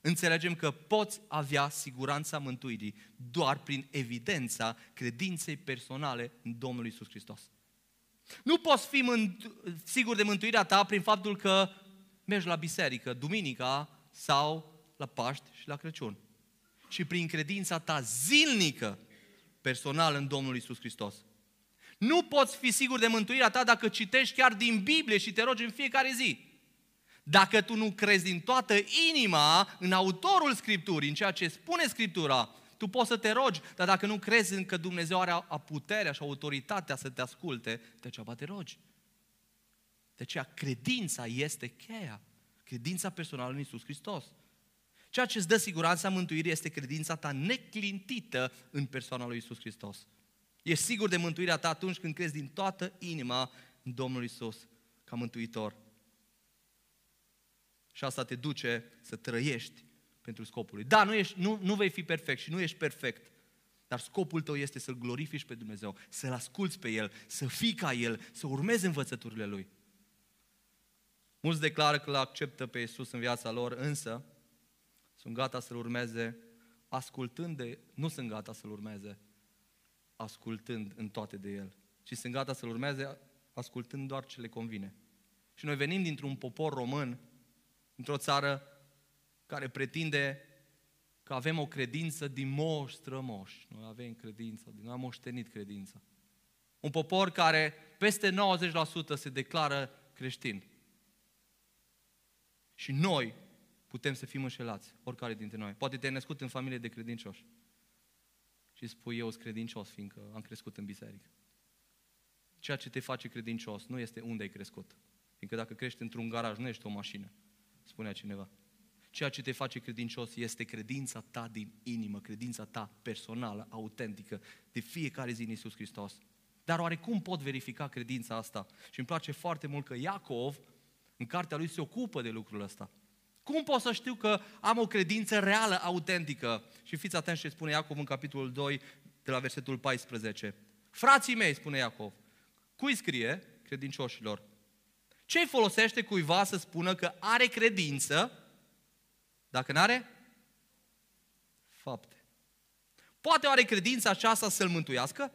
înțelegem că poți avea siguranța mântuirii doar prin evidența credinței personale în Domnul Isus Hristos. Nu poți fi mânt- sigur de mântuirea ta prin faptul că mergi la biserică, duminica sau la Paști și la Crăciun. Și prin credința ta zilnică, personală în Domnul Isus Hristos. Nu poți fi sigur de mântuirea ta dacă citești chiar din Biblie și te rogi în fiecare zi. Dacă tu nu crezi din toată inima în autorul Scripturii, în ceea ce spune Scriptura, tu poți să te rogi, dar dacă nu crezi în că Dumnezeu are a puterea și autoritatea să te asculte, degeaba te rogi. De aceea credința este cheia. Credința personală în Isus Hristos. Ceea ce îți dă siguranța mântuirii este credința ta neclintită în persoana lui Isus Hristos. Ești sigur de mântuirea ta atunci când crezi din toată inima în Domnul Isus ca mântuitor. Și asta te duce să trăiești pentru scopul lui. Da, nu, ești, nu, nu vei fi perfect și nu ești perfect, dar scopul tău este să-L glorifici pe Dumnezeu, să-L asculți pe El, să fii ca El, să urmezi învățăturile Lui. Mulți declară că L acceptă pe Iisus în viața lor, însă sunt gata să-L urmeze ascultând de... Nu sunt gata să-L urmeze ascultând în toate de El, ci sunt gata să-L urmeze ascultând doar ce le convine. Și noi venim dintr-un popor român, într-o țară care pretinde că avem o credință din moș strămoși. Noi avem credință, noi am moștenit credința. Un popor care peste 90% se declară creștin. Și noi putem să fim înșelați, oricare dintre noi. Poate te-ai născut în familie de credincioși. Și spui, eu sunt credincios, fiindcă am crescut în biserică. Ceea ce te face credincios nu este unde ai crescut. Fiindcă dacă crești într-un garaj, nu ești o mașină, spunea cineva. Ceea ce te face credincios este credința ta din inimă, credința ta personală, autentică, de fiecare zi în Iisus Hristos. Dar oare cum pot verifica credința asta? Și îmi place foarte mult că Iacov, în cartea lui, se ocupă de lucrul ăsta. Cum pot să știu că am o credință reală, autentică? Și fiți atenți ce spune Iacov în capitolul 2, de la versetul 14. Frații mei, spune Iacov, cui scrie? Credincioșilor. Ce folosește cuiva să spună că are credință dacă nu are fapte? Poate oare credința aceasta să-l mântuiască?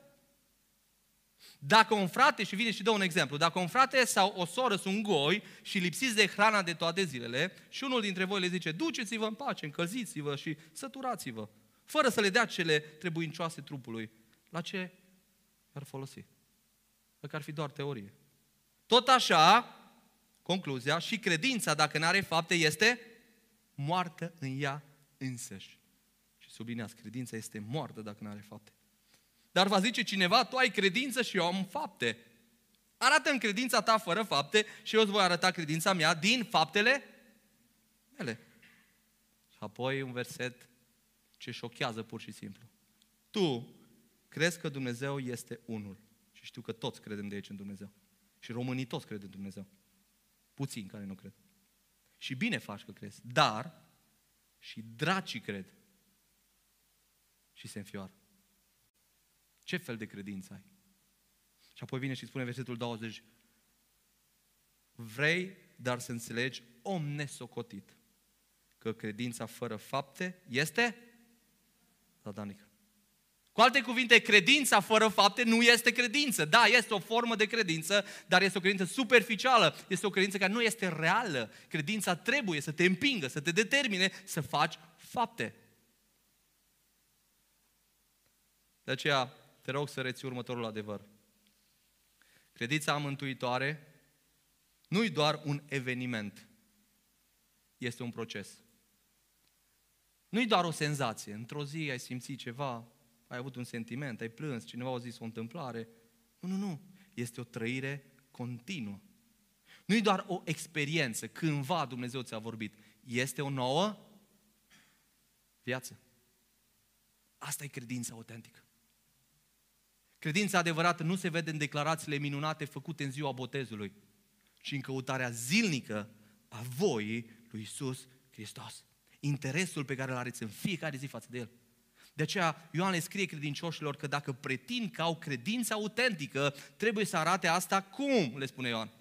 Dacă un frate, și vine și dă un exemplu, dacă un frate sau o soră sunt goi și lipsiți de hrana de toate zilele și unul dintre voi le zice, duceți-vă în pace, încălziți-vă și săturați-vă, fără să le dea cele trebuincioase trupului, la ce ar folosi? Dacă ar fi doar teorie. Tot așa, concluzia, și credința, dacă nu are fapte, este moartă în ea însăși. Și sublineați, credința este moartă dacă nu are fapte. Dar va zice cineva, tu ai credință și eu am fapte. arată în credința ta fără fapte și eu îți voi arăta credința mea din faptele mele. Și apoi un verset ce șochează pur și simplu. Tu crezi că Dumnezeu este unul. Și știu că toți credem de aici în Dumnezeu. Și românii toți cred în Dumnezeu. Puțini care nu cred. Și bine faci că crezi. Dar și dracii cred. Și se înfioară. Ce fel de credință ai? Și apoi vine și spune versetul 20. Vrei, dar să înțelegi, om nesocotit, că credința fără fapte este zadanică. Cu alte cuvinte, credința fără fapte nu este credință. Da, este o formă de credință, dar este o credință superficială. Este o credință care nu este reală. Credința trebuie să te împingă, să te determine să faci fapte. De aceea, te rog să reții următorul adevăr. Credința mântuitoare nu-i doar un eveniment, este un proces. Nu-i doar o senzație. Într-o zi ai simțit ceva, ai avut un sentiment, ai plâns, cineva a zis o întâmplare. Nu, nu, nu. Este o trăire continuă. Nu-i doar o experiență, cândva Dumnezeu ți-a vorbit. Este o nouă viață. Asta e credința autentică. Credința adevărată nu se vede în declarațiile minunate făcute în ziua botezului, ci în căutarea zilnică a voii lui Isus Hristos. Interesul pe care îl areți în fiecare zi față de El. De aceea Ioan le scrie credincioșilor că dacă pretind că au credință autentică, trebuie să arate asta cum, le spune Ioan.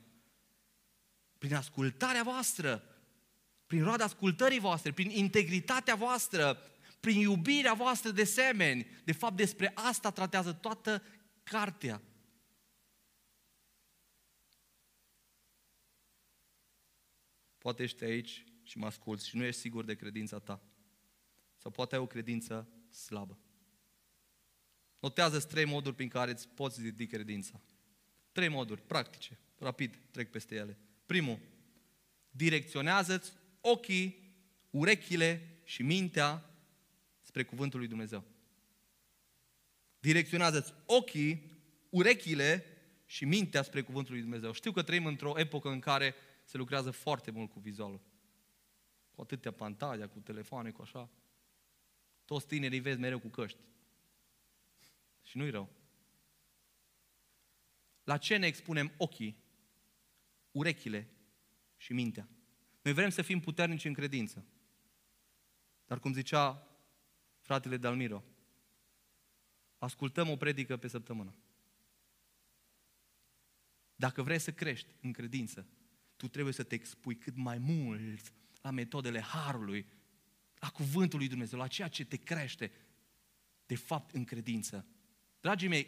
Prin ascultarea voastră, prin roada ascultării voastre, prin integritatea voastră, prin iubirea voastră de semeni. De fapt, despre asta tratează toată cartea. Poate ești aici și mă asculți și nu ești sigur de credința ta. Sau poate ai o credință slabă. Notează trei moduri prin care îți poți ridica credința. Trei moduri practice, rapid trec peste ele. Primul, direcționează-ți ochii, urechile și mintea spre cuvântul lui Dumnezeu. Direcționează-ți ochii, urechile și mintea spre cuvântul lui Dumnezeu. Știu că trăim într-o epocă în care se lucrează foarte mult cu vizualul. Cu atâtea pantalia, cu telefoane, cu așa. Toți tinerii vezi mereu cu căști. Și nu-i rău. La ce ne expunem ochii, urechile și mintea? Noi vrem să fim puternici în credință. Dar cum zicea fratele Dalmiro, ascultăm o predică pe săptămână. Dacă vrei să crești în credință, tu trebuie să te expui cât mai mult la metodele Harului, la Cuvântul lui Dumnezeu, la ceea ce te crește, de fapt, în credință. Dragii mei,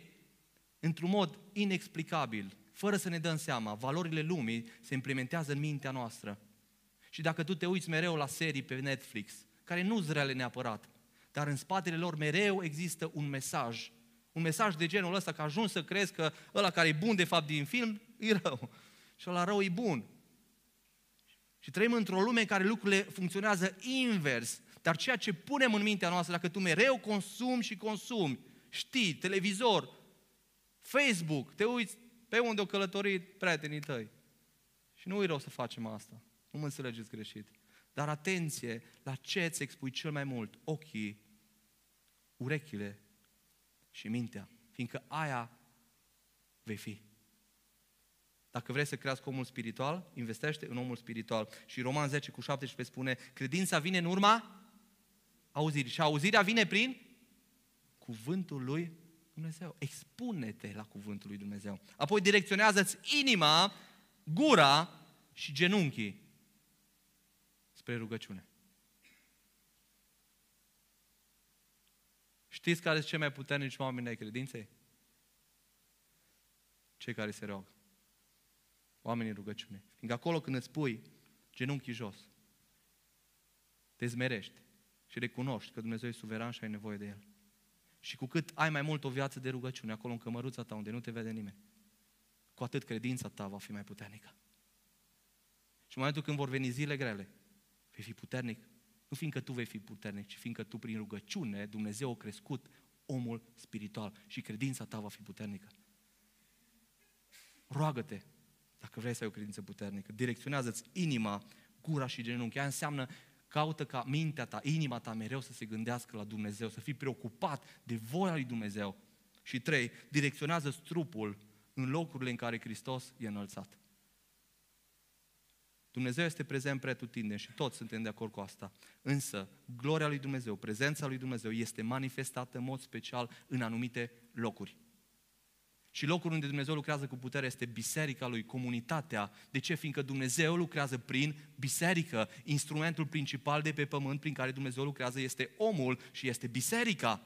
într-un mod inexplicabil, fără să ne dăm seama, valorile lumii se implementează în mintea noastră. Și dacă tu te uiți mereu la serii pe Netflix, care nu sunt reale neapărat, dar în spatele lor mereu există un mesaj. Un mesaj de genul ăsta că ajungi să crezi că ăla care e bun de fapt din film e rău. Și ăla rău e bun. Și trăim într-o lume în care lucrurile funcționează invers. Dar ceea ce punem în mintea noastră, dacă tu mereu consumi și consumi, știi, televizor, Facebook, te uiți pe unde au călătorit prietenii tăi. Și nu e rău să facem asta. Nu mă înțelegeți greșit. Dar atenție la ce îți expui cel mai mult. Ochii, urechile și mintea. Fiindcă aia vei fi. Dacă vrei să crească omul spiritual, investește în omul spiritual. Și Roman 10 cu 17 spune, credința vine în urma auzirii. Și auzirea vine prin cuvântul lui Dumnezeu. Expune-te la cuvântul lui Dumnezeu. Apoi direcționează-ți inima, gura și genunchii spre rugăciune. Știți care sunt cei mai puternici oameni ai credinței? Cei care se roagă. Oamenii rugăciune. Fiindcă acolo când îți pui genunchii jos, te zmerești și recunoști că Dumnezeu e suveran și ai nevoie de El. Și cu cât ai mai mult o viață de rugăciune, acolo în cămăruța ta, unde nu te vede nimeni, cu atât credința ta va fi mai puternică. Și în momentul când vor veni zile grele, vei fi puternic, nu fiindcă tu vei fi puternic, ci fiindcă tu prin rugăciune Dumnezeu a crescut omul spiritual și credința ta va fi puternică. Roagă-te dacă vrei să ai o credință puternică. Direcționează-ți inima, gura și genunchi. Aia înseamnă caută ca mintea ta, inima ta mereu să se gândească la Dumnezeu, să fii preocupat de voia lui Dumnezeu. Și trei, direcționează trupul în locurile în care Hristos e înălțat. Dumnezeu este prezent pretutindeni și toți suntem de acord cu asta. Însă, gloria lui Dumnezeu, prezența lui Dumnezeu este manifestată în mod special în anumite locuri. Și locul unde Dumnezeu lucrează cu putere este biserica lui, comunitatea. De ce? Fiindcă Dumnezeu lucrează prin biserică. Instrumentul principal de pe pământ prin care Dumnezeu lucrează este omul și este biserica.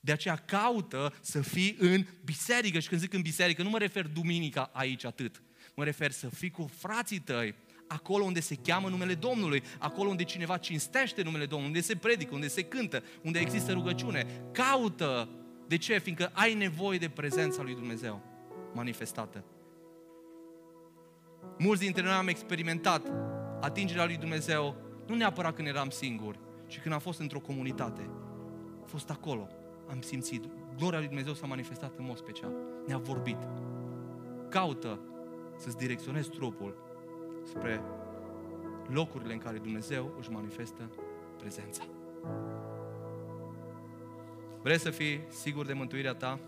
De aceea caută să fii în biserică. Și când zic în biserică, nu mă refer duminica aici atât. Mă refer să fii cu frații tăi, acolo unde se cheamă numele Domnului, acolo unde cineva cinstește numele Domnului, unde se predică, unde se cântă, unde există rugăciune. Caută de ce? Fiindcă ai nevoie de prezența lui Dumnezeu manifestată. Mulți dintre noi am experimentat atingerea lui Dumnezeu nu neapărat când eram singuri, ci când am fost într-o comunitate. Am fost acolo, am simțit. Gloria lui Dumnezeu s-a manifestat în mod special. Ne-a vorbit. Caută să-ți direcționezi trupul spre locurile în care Dumnezeu își manifestă prezența. Vrei să fii sigur de mântuirea ta?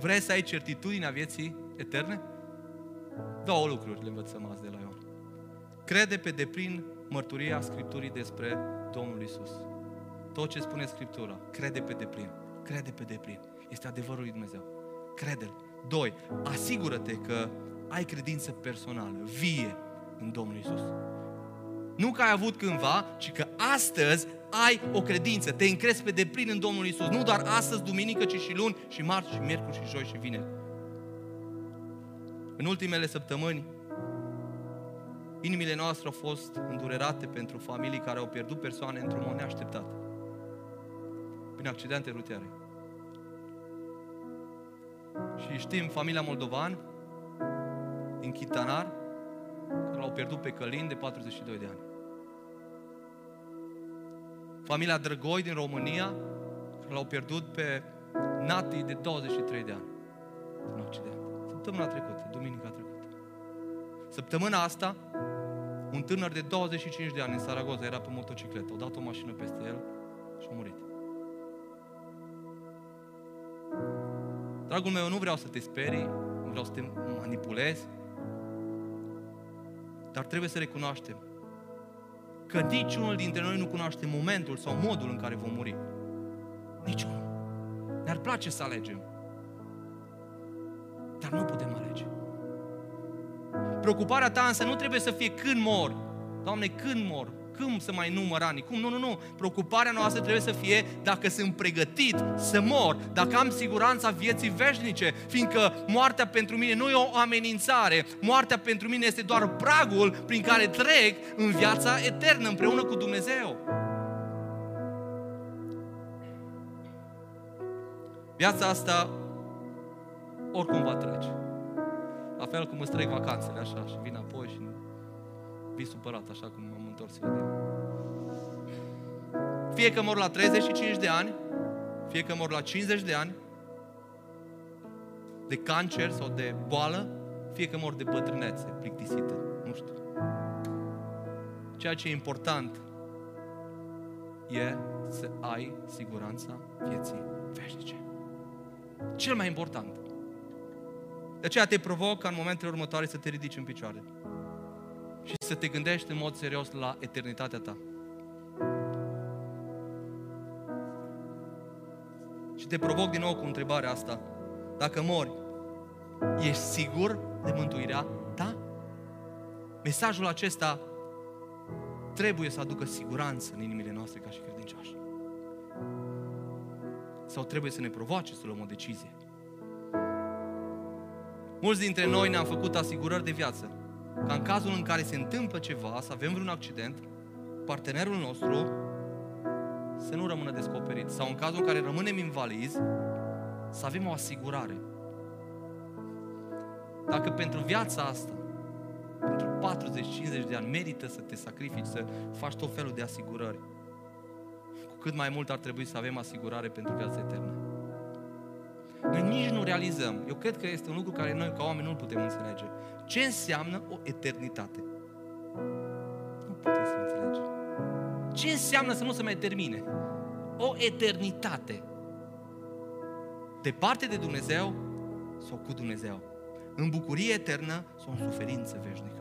Vrei să ai certitudinea vieții eterne? Două lucruri le învățăm azi de la Ioan. Crede pe deplin mărturia Scripturii despre Domnul Isus. Tot ce spune Scriptura, crede pe deplin. Crede pe deplin. Este adevărul lui Dumnezeu. Crede-l. Doi, asigură-te că ai credință personală, vie în Domnul Isus. Nu că ai avut cândva, ci că astăzi ai o credință, te încrezi pe deplin în Domnul Isus. Nu doar astăzi, duminică, ci și luni, și marți, și miercuri, și joi, și vineri. În ultimele săptămâni, inimile noastre au fost îndurerate pentru familii care au pierdut persoane într-un mod neașteptat. Prin accidente rutiere. Și știm familia Moldovan din Chitanar, care l-au pierdut pe Călin de 42 de ani. Familia Drăgoi din România, care l-au pierdut pe Nati de 23 de ani. În accident. Săptămâna trecută, duminica trecută. Săptămâna asta, un tânăr de 25 de ani în Saragoza era pe motocicletă. Au dat o mașină peste el și a murit. Dragul meu, nu vreau să te sperii, nu vreau să te manipulez, dar trebuie să recunoaștem că niciunul dintre noi nu cunoaște momentul sau modul în care vom muri. Niciunul. Ne-ar place să alegem. Dar nu putem alege. Preocuparea ta însă nu trebuie să fie când mor. Doamne, când mor? Cum să mai număr anii? Cum? Nu, nu, nu. Preocuparea noastră trebuie să fie dacă sunt pregătit să mor, dacă am siguranța vieții veșnice, fiindcă moartea pentru mine nu e o amenințare, moartea pentru mine este doar pragul prin care trec în viața eternă împreună cu Dumnezeu. Viața asta oricum va trece. La fel cum îți trec vacanțele așa și vin apoi și vii supărat așa cum m-am întors eu de Fie că mor la 35 de ani, fie că mor la 50 de ani, de cancer sau de boală, fie că mor de bătrânețe plictisită, nu știu. Ceea ce e important e să ai siguranța vieții veșnice. Cel mai important. De aceea te provoc ca în momentele următoare să te ridici în picioare și să te gândești în mod serios la eternitatea ta. Și te provoc din nou cu întrebarea asta. Dacă mori, ești sigur de mântuirea ta? Mesajul acesta trebuie să aducă siguranță în inimile noastre ca și credincioși. Sau trebuie să ne provoace să luăm o decizie. Mulți dintre noi ne-am făcut asigurări de viață. Ca în cazul în care se întâmplă ceva, să avem vreun accident, partenerul nostru să nu rămână descoperit. Sau în cazul în care rămânem invalizi, să avem o asigurare. Dacă pentru viața asta, pentru 40-50 de ani, merită să te sacrifici, să faci tot felul de asigurări, cu cât mai mult ar trebui să avem asigurare pentru viața eternă. Noi nici nu realizăm. Eu cred că este un lucru care noi, ca oameni, nu putem înțelege. Ce înseamnă o eternitate? Nu putem să înțelegem. Ce înseamnă să nu se mai termine? O eternitate. Departe de Dumnezeu sau cu Dumnezeu? În bucurie eternă sau în suferință veșnică?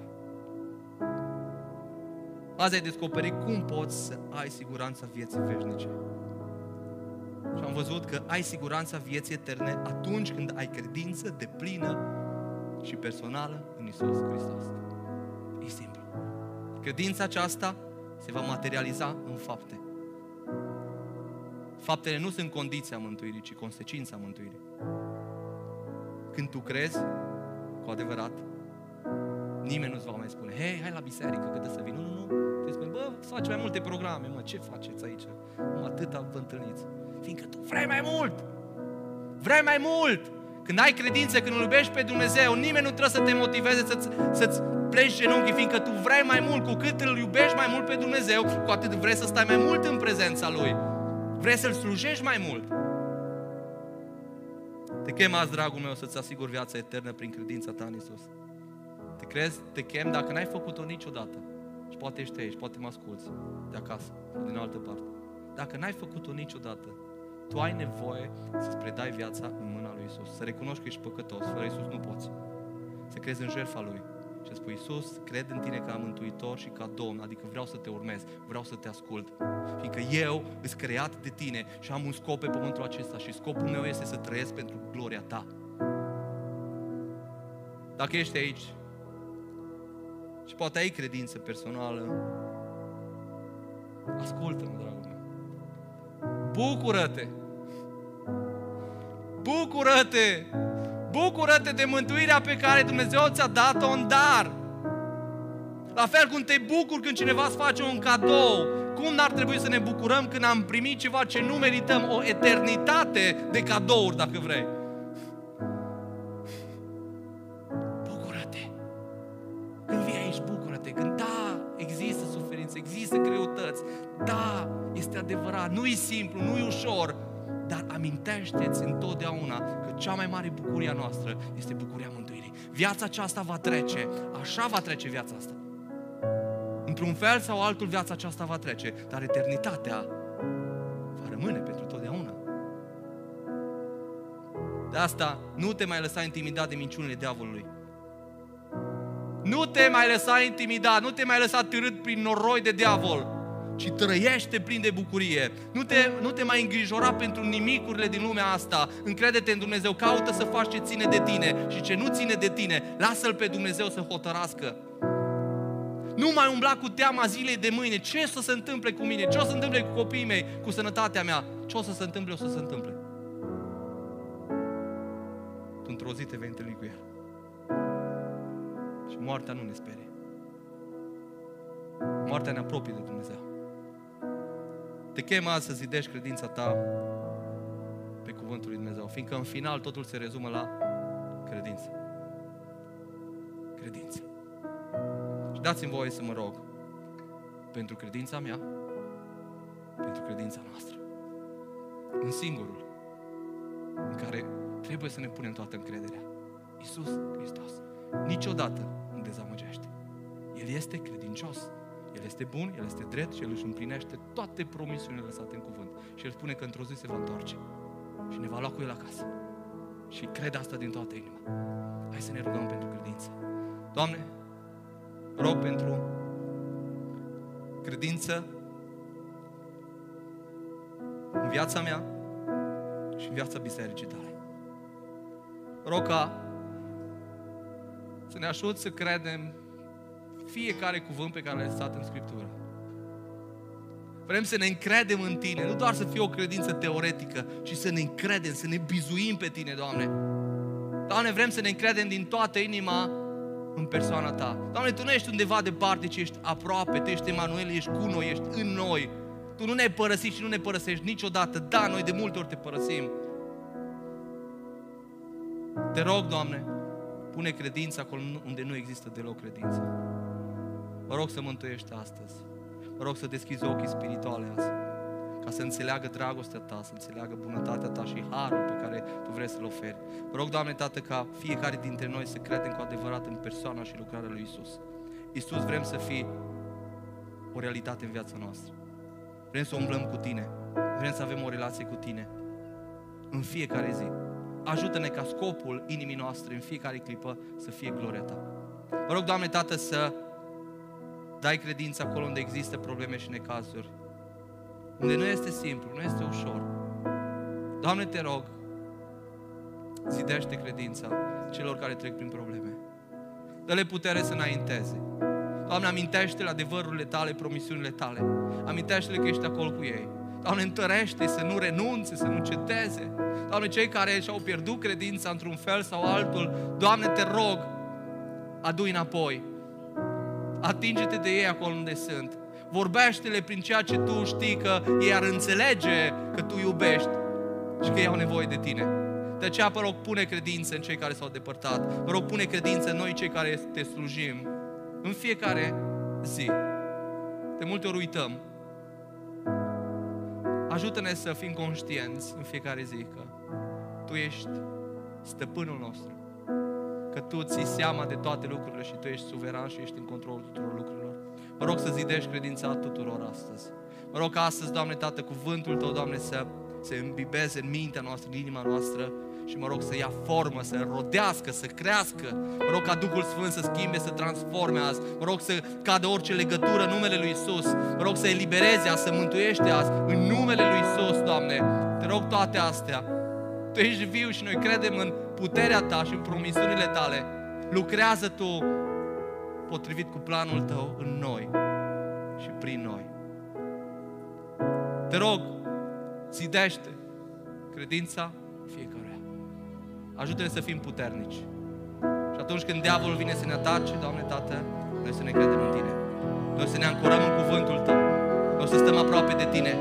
Azi ai descoperit cum poți să ai siguranța vieții veșnice. Și am văzut că ai siguranța vieții eterne atunci când ai credință de plină și personală în Isus Hristos. E simplu. Credința aceasta se va materializa în fapte. Faptele nu sunt condiția mântuirii, ci consecința mântuirii. Când tu crezi, cu adevărat, nimeni nu-ți va mai spune, hei, hai la biserică, cât să vin. Nu, nu, nu. Tu spune, bă, să faci mai multe programe, mă, ce faceți aici? Mă, atâta vă întâlniți. Fiindcă tu vrei mai mult. Vrei mai mult. Când ai credință, când îl iubești pe Dumnezeu, nimeni nu trebuie să te motiveze să-ți, să-ți pleci genunchii, fiindcă tu vrei mai mult. Cu cât îl iubești mai mult pe Dumnezeu, cu atât vrei să stai mai mult în prezența Lui. Vrei să-L slujești mai mult. Te chem azi, dragul meu, să-ți asiguri viața eternă prin credința ta în Isus. Te crezi, te chem dacă n-ai făcut-o niciodată. Și poate ești aici, poate mă asculți de acasă, din altă parte. Dacă n-ai făcut-o niciodată, tu ai nevoie să-ți predai viața în mâna lui Isus. Să recunoști că ești păcătos. Fără Isus nu poți. Să crezi în jertfa Lui. Și să spui, Iisus, cred în Tine ca Mântuitor și ca Domn, adică vreau să Te urmez, vreau să Te ascult. Fiindcă eu îs creat de Tine și am un scop pe pământul acesta și scopul meu este să trăiesc pentru gloria Ta. Dacă ești aici și poate ai credință personală, ascultă-mă, dragul meu. Bucură-te! Bucură-te! Bucură-te de mântuirea pe care Dumnezeu ți-a dat-o în dar. La fel cum te bucuri când cineva îți face un cadou, cum n-ar trebui să ne bucurăm când am primit ceva ce nu merităm, o eternitate de cadouri, dacă vrei. Este adevărat, nu e simplu, nu e ușor, dar amintește-ți întotdeauna că cea mai mare bucurie a noastră este bucuria mântuirii. Viața aceasta va trece, așa va trece viața asta. Într-un fel sau altul viața aceasta va trece, dar eternitatea va rămâne pentru totdeauna. De asta nu te mai lăsa intimidat de minciunile diavolului. Nu te mai lăsa intimidat, nu te mai lăsa târât prin noroi de diavol, ci trăiește plin de bucurie. Nu te, nu te mai îngrijora pentru nimicurile din lumea asta. Încrede-te în Dumnezeu, caută să faci ce ține de tine și ce nu ține de tine, lasă-L pe Dumnezeu să hotărască. Nu mai umbla cu teama zilei de mâine. Ce o să se întâmple cu mine? Ce o să se întâmple cu copiii mei? Cu sănătatea mea? Ce o să se întâmple? O să se întâmple. Tu într-o zi te vei întâlni cu El. Și moartea nu ne sperie. Moartea ne apropie de Dumnezeu. Te chem azi să zidești credința ta pe cuvântul lui Dumnezeu, fiindcă în final totul se rezumă la credință. Credință. Și dați-mi voie să mă rog pentru credința mea, pentru credința noastră. În singurul în care trebuie să ne punem toată încrederea. Iisus Hristos. Niciodată nu dezamăgește. El este credincios. El este bun, El este drept și El își împlinește toate promisiunile lăsate în cuvânt. Și El spune că într-o zi se va întoarce și ne va lua cu El acasă. Și cred asta din toată inima. Hai să ne rugăm pentru credință. Doamne, rog pentru credință în viața mea și în viața bisericii tale. Rog ca să ne ajut să credem fiecare cuvânt pe care l-ai lăsat în Scriptură. Vrem să ne încredem în Tine, nu doar să fie o credință teoretică, ci să ne încredem, să ne bizuim pe Tine, Doamne. Doamne, vrem să ne încredem din toată inima în persoana Ta. Doamne, Tu nu ești undeva departe, ci ești aproape, Tu ești Emanuel, ești cu noi, ești în noi. Tu nu ne-ai părăsit și nu ne părăsești niciodată. Da, noi de multe ori te părăsim. Te rog, Doamne, pune credința acolo unde nu există deloc credință. Mă rog să mântuiești astăzi. Mă rog să deschizi ochii spirituale azi. Ca să înțeleagă dragostea ta, să înțeleagă bunătatea ta și harul pe care tu vrei să-l oferi. Mă rog, Doamne, Tată, ca fiecare dintre noi să credem cu adevărat în persoana și lucrarea lui Isus. Isus, vrem să fii o realitate în viața noastră. Vrem să umblăm cu Tine. Vrem să avem o relație cu Tine. În fiecare zi. Ajută-ne ca scopul inimii noastre în fiecare clipă să fie gloria Ta. Mă rog, Doamne, Tată, să dai credință acolo unde există probleme și necazuri. Unde nu este simplu, nu este ușor. Doamne, te rog, zidește credința celor care trec prin probleme. Dă-le putere să înainteze. Doamne, amintește-le adevărurile tale, promisiunile tale. Amintește-le că ești acolo cu ei. Doamne, întărește să nu renunțe, să nu ceteze. Doamne, cei care și-au pierdut credința într-un fel sau altul, Doamne, te rog, adu înapoi. Atinge-te de ei acolo unde sunt. Vorbește-le prin ceea ce tu știi că ei ar înțelege că tu iubești și că ei au nevoie de tine. De aceea, vă rog, pune credință în cei care s-au depărtat. Vă rog, pune credință în noi, cei care te slujim. În fiecare zi. De multe ori uităm. Ajută-ne să fim conștienți în fiecare zi că Tu ești stăpânul nostru. Că Tu ții seama de toate lucrurile și Tu ești suveran și ești în controlul tuturor lucrurilor. Mă rog să zidești credința tuturor astăzi. Mă rog ca astăzi, Doamne Tată, cuvântul Tău, Doamne, să se îmbibeze în mintea noastră, în inima noastră și mă rog să ia formă, să rodească, să crească. Mă rog ca Duhul Sfânt să schimbe, să transforme azi. Mă rog să cadă orice legătură în numele Lui Isus. Mă rog să elibereze azi, să mântuiește azi în numele Lui Isus, Doamne. Te rog toate astea. Tu ești viu și noi credem în puterea Ta și în promisiunile Tale. Lucrează Tu potrivit cu planul Tău în noi și prin noi. Te rog, zidește credința fiecăruia. Ajută-ne să fim puternici. Și atunci când diavolul vine să ne atace, Doamne Tată, noi să ne credem în Tine. Noi să ne ancorăm în cuvântul Tău. Noi să stăm aproape de Tine.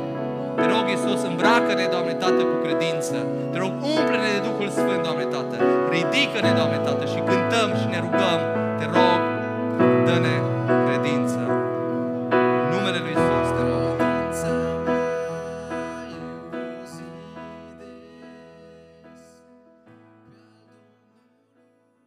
Te rog, Iisus, îmbracă-ne, Doamne Tată, cu credință. Te rog, umple-ne de Duhul Sfânt, Doamne Tată. Ridică-ne, Doamne Tată, și cântăm și ne rugăm. Te rog, dă-ne credință.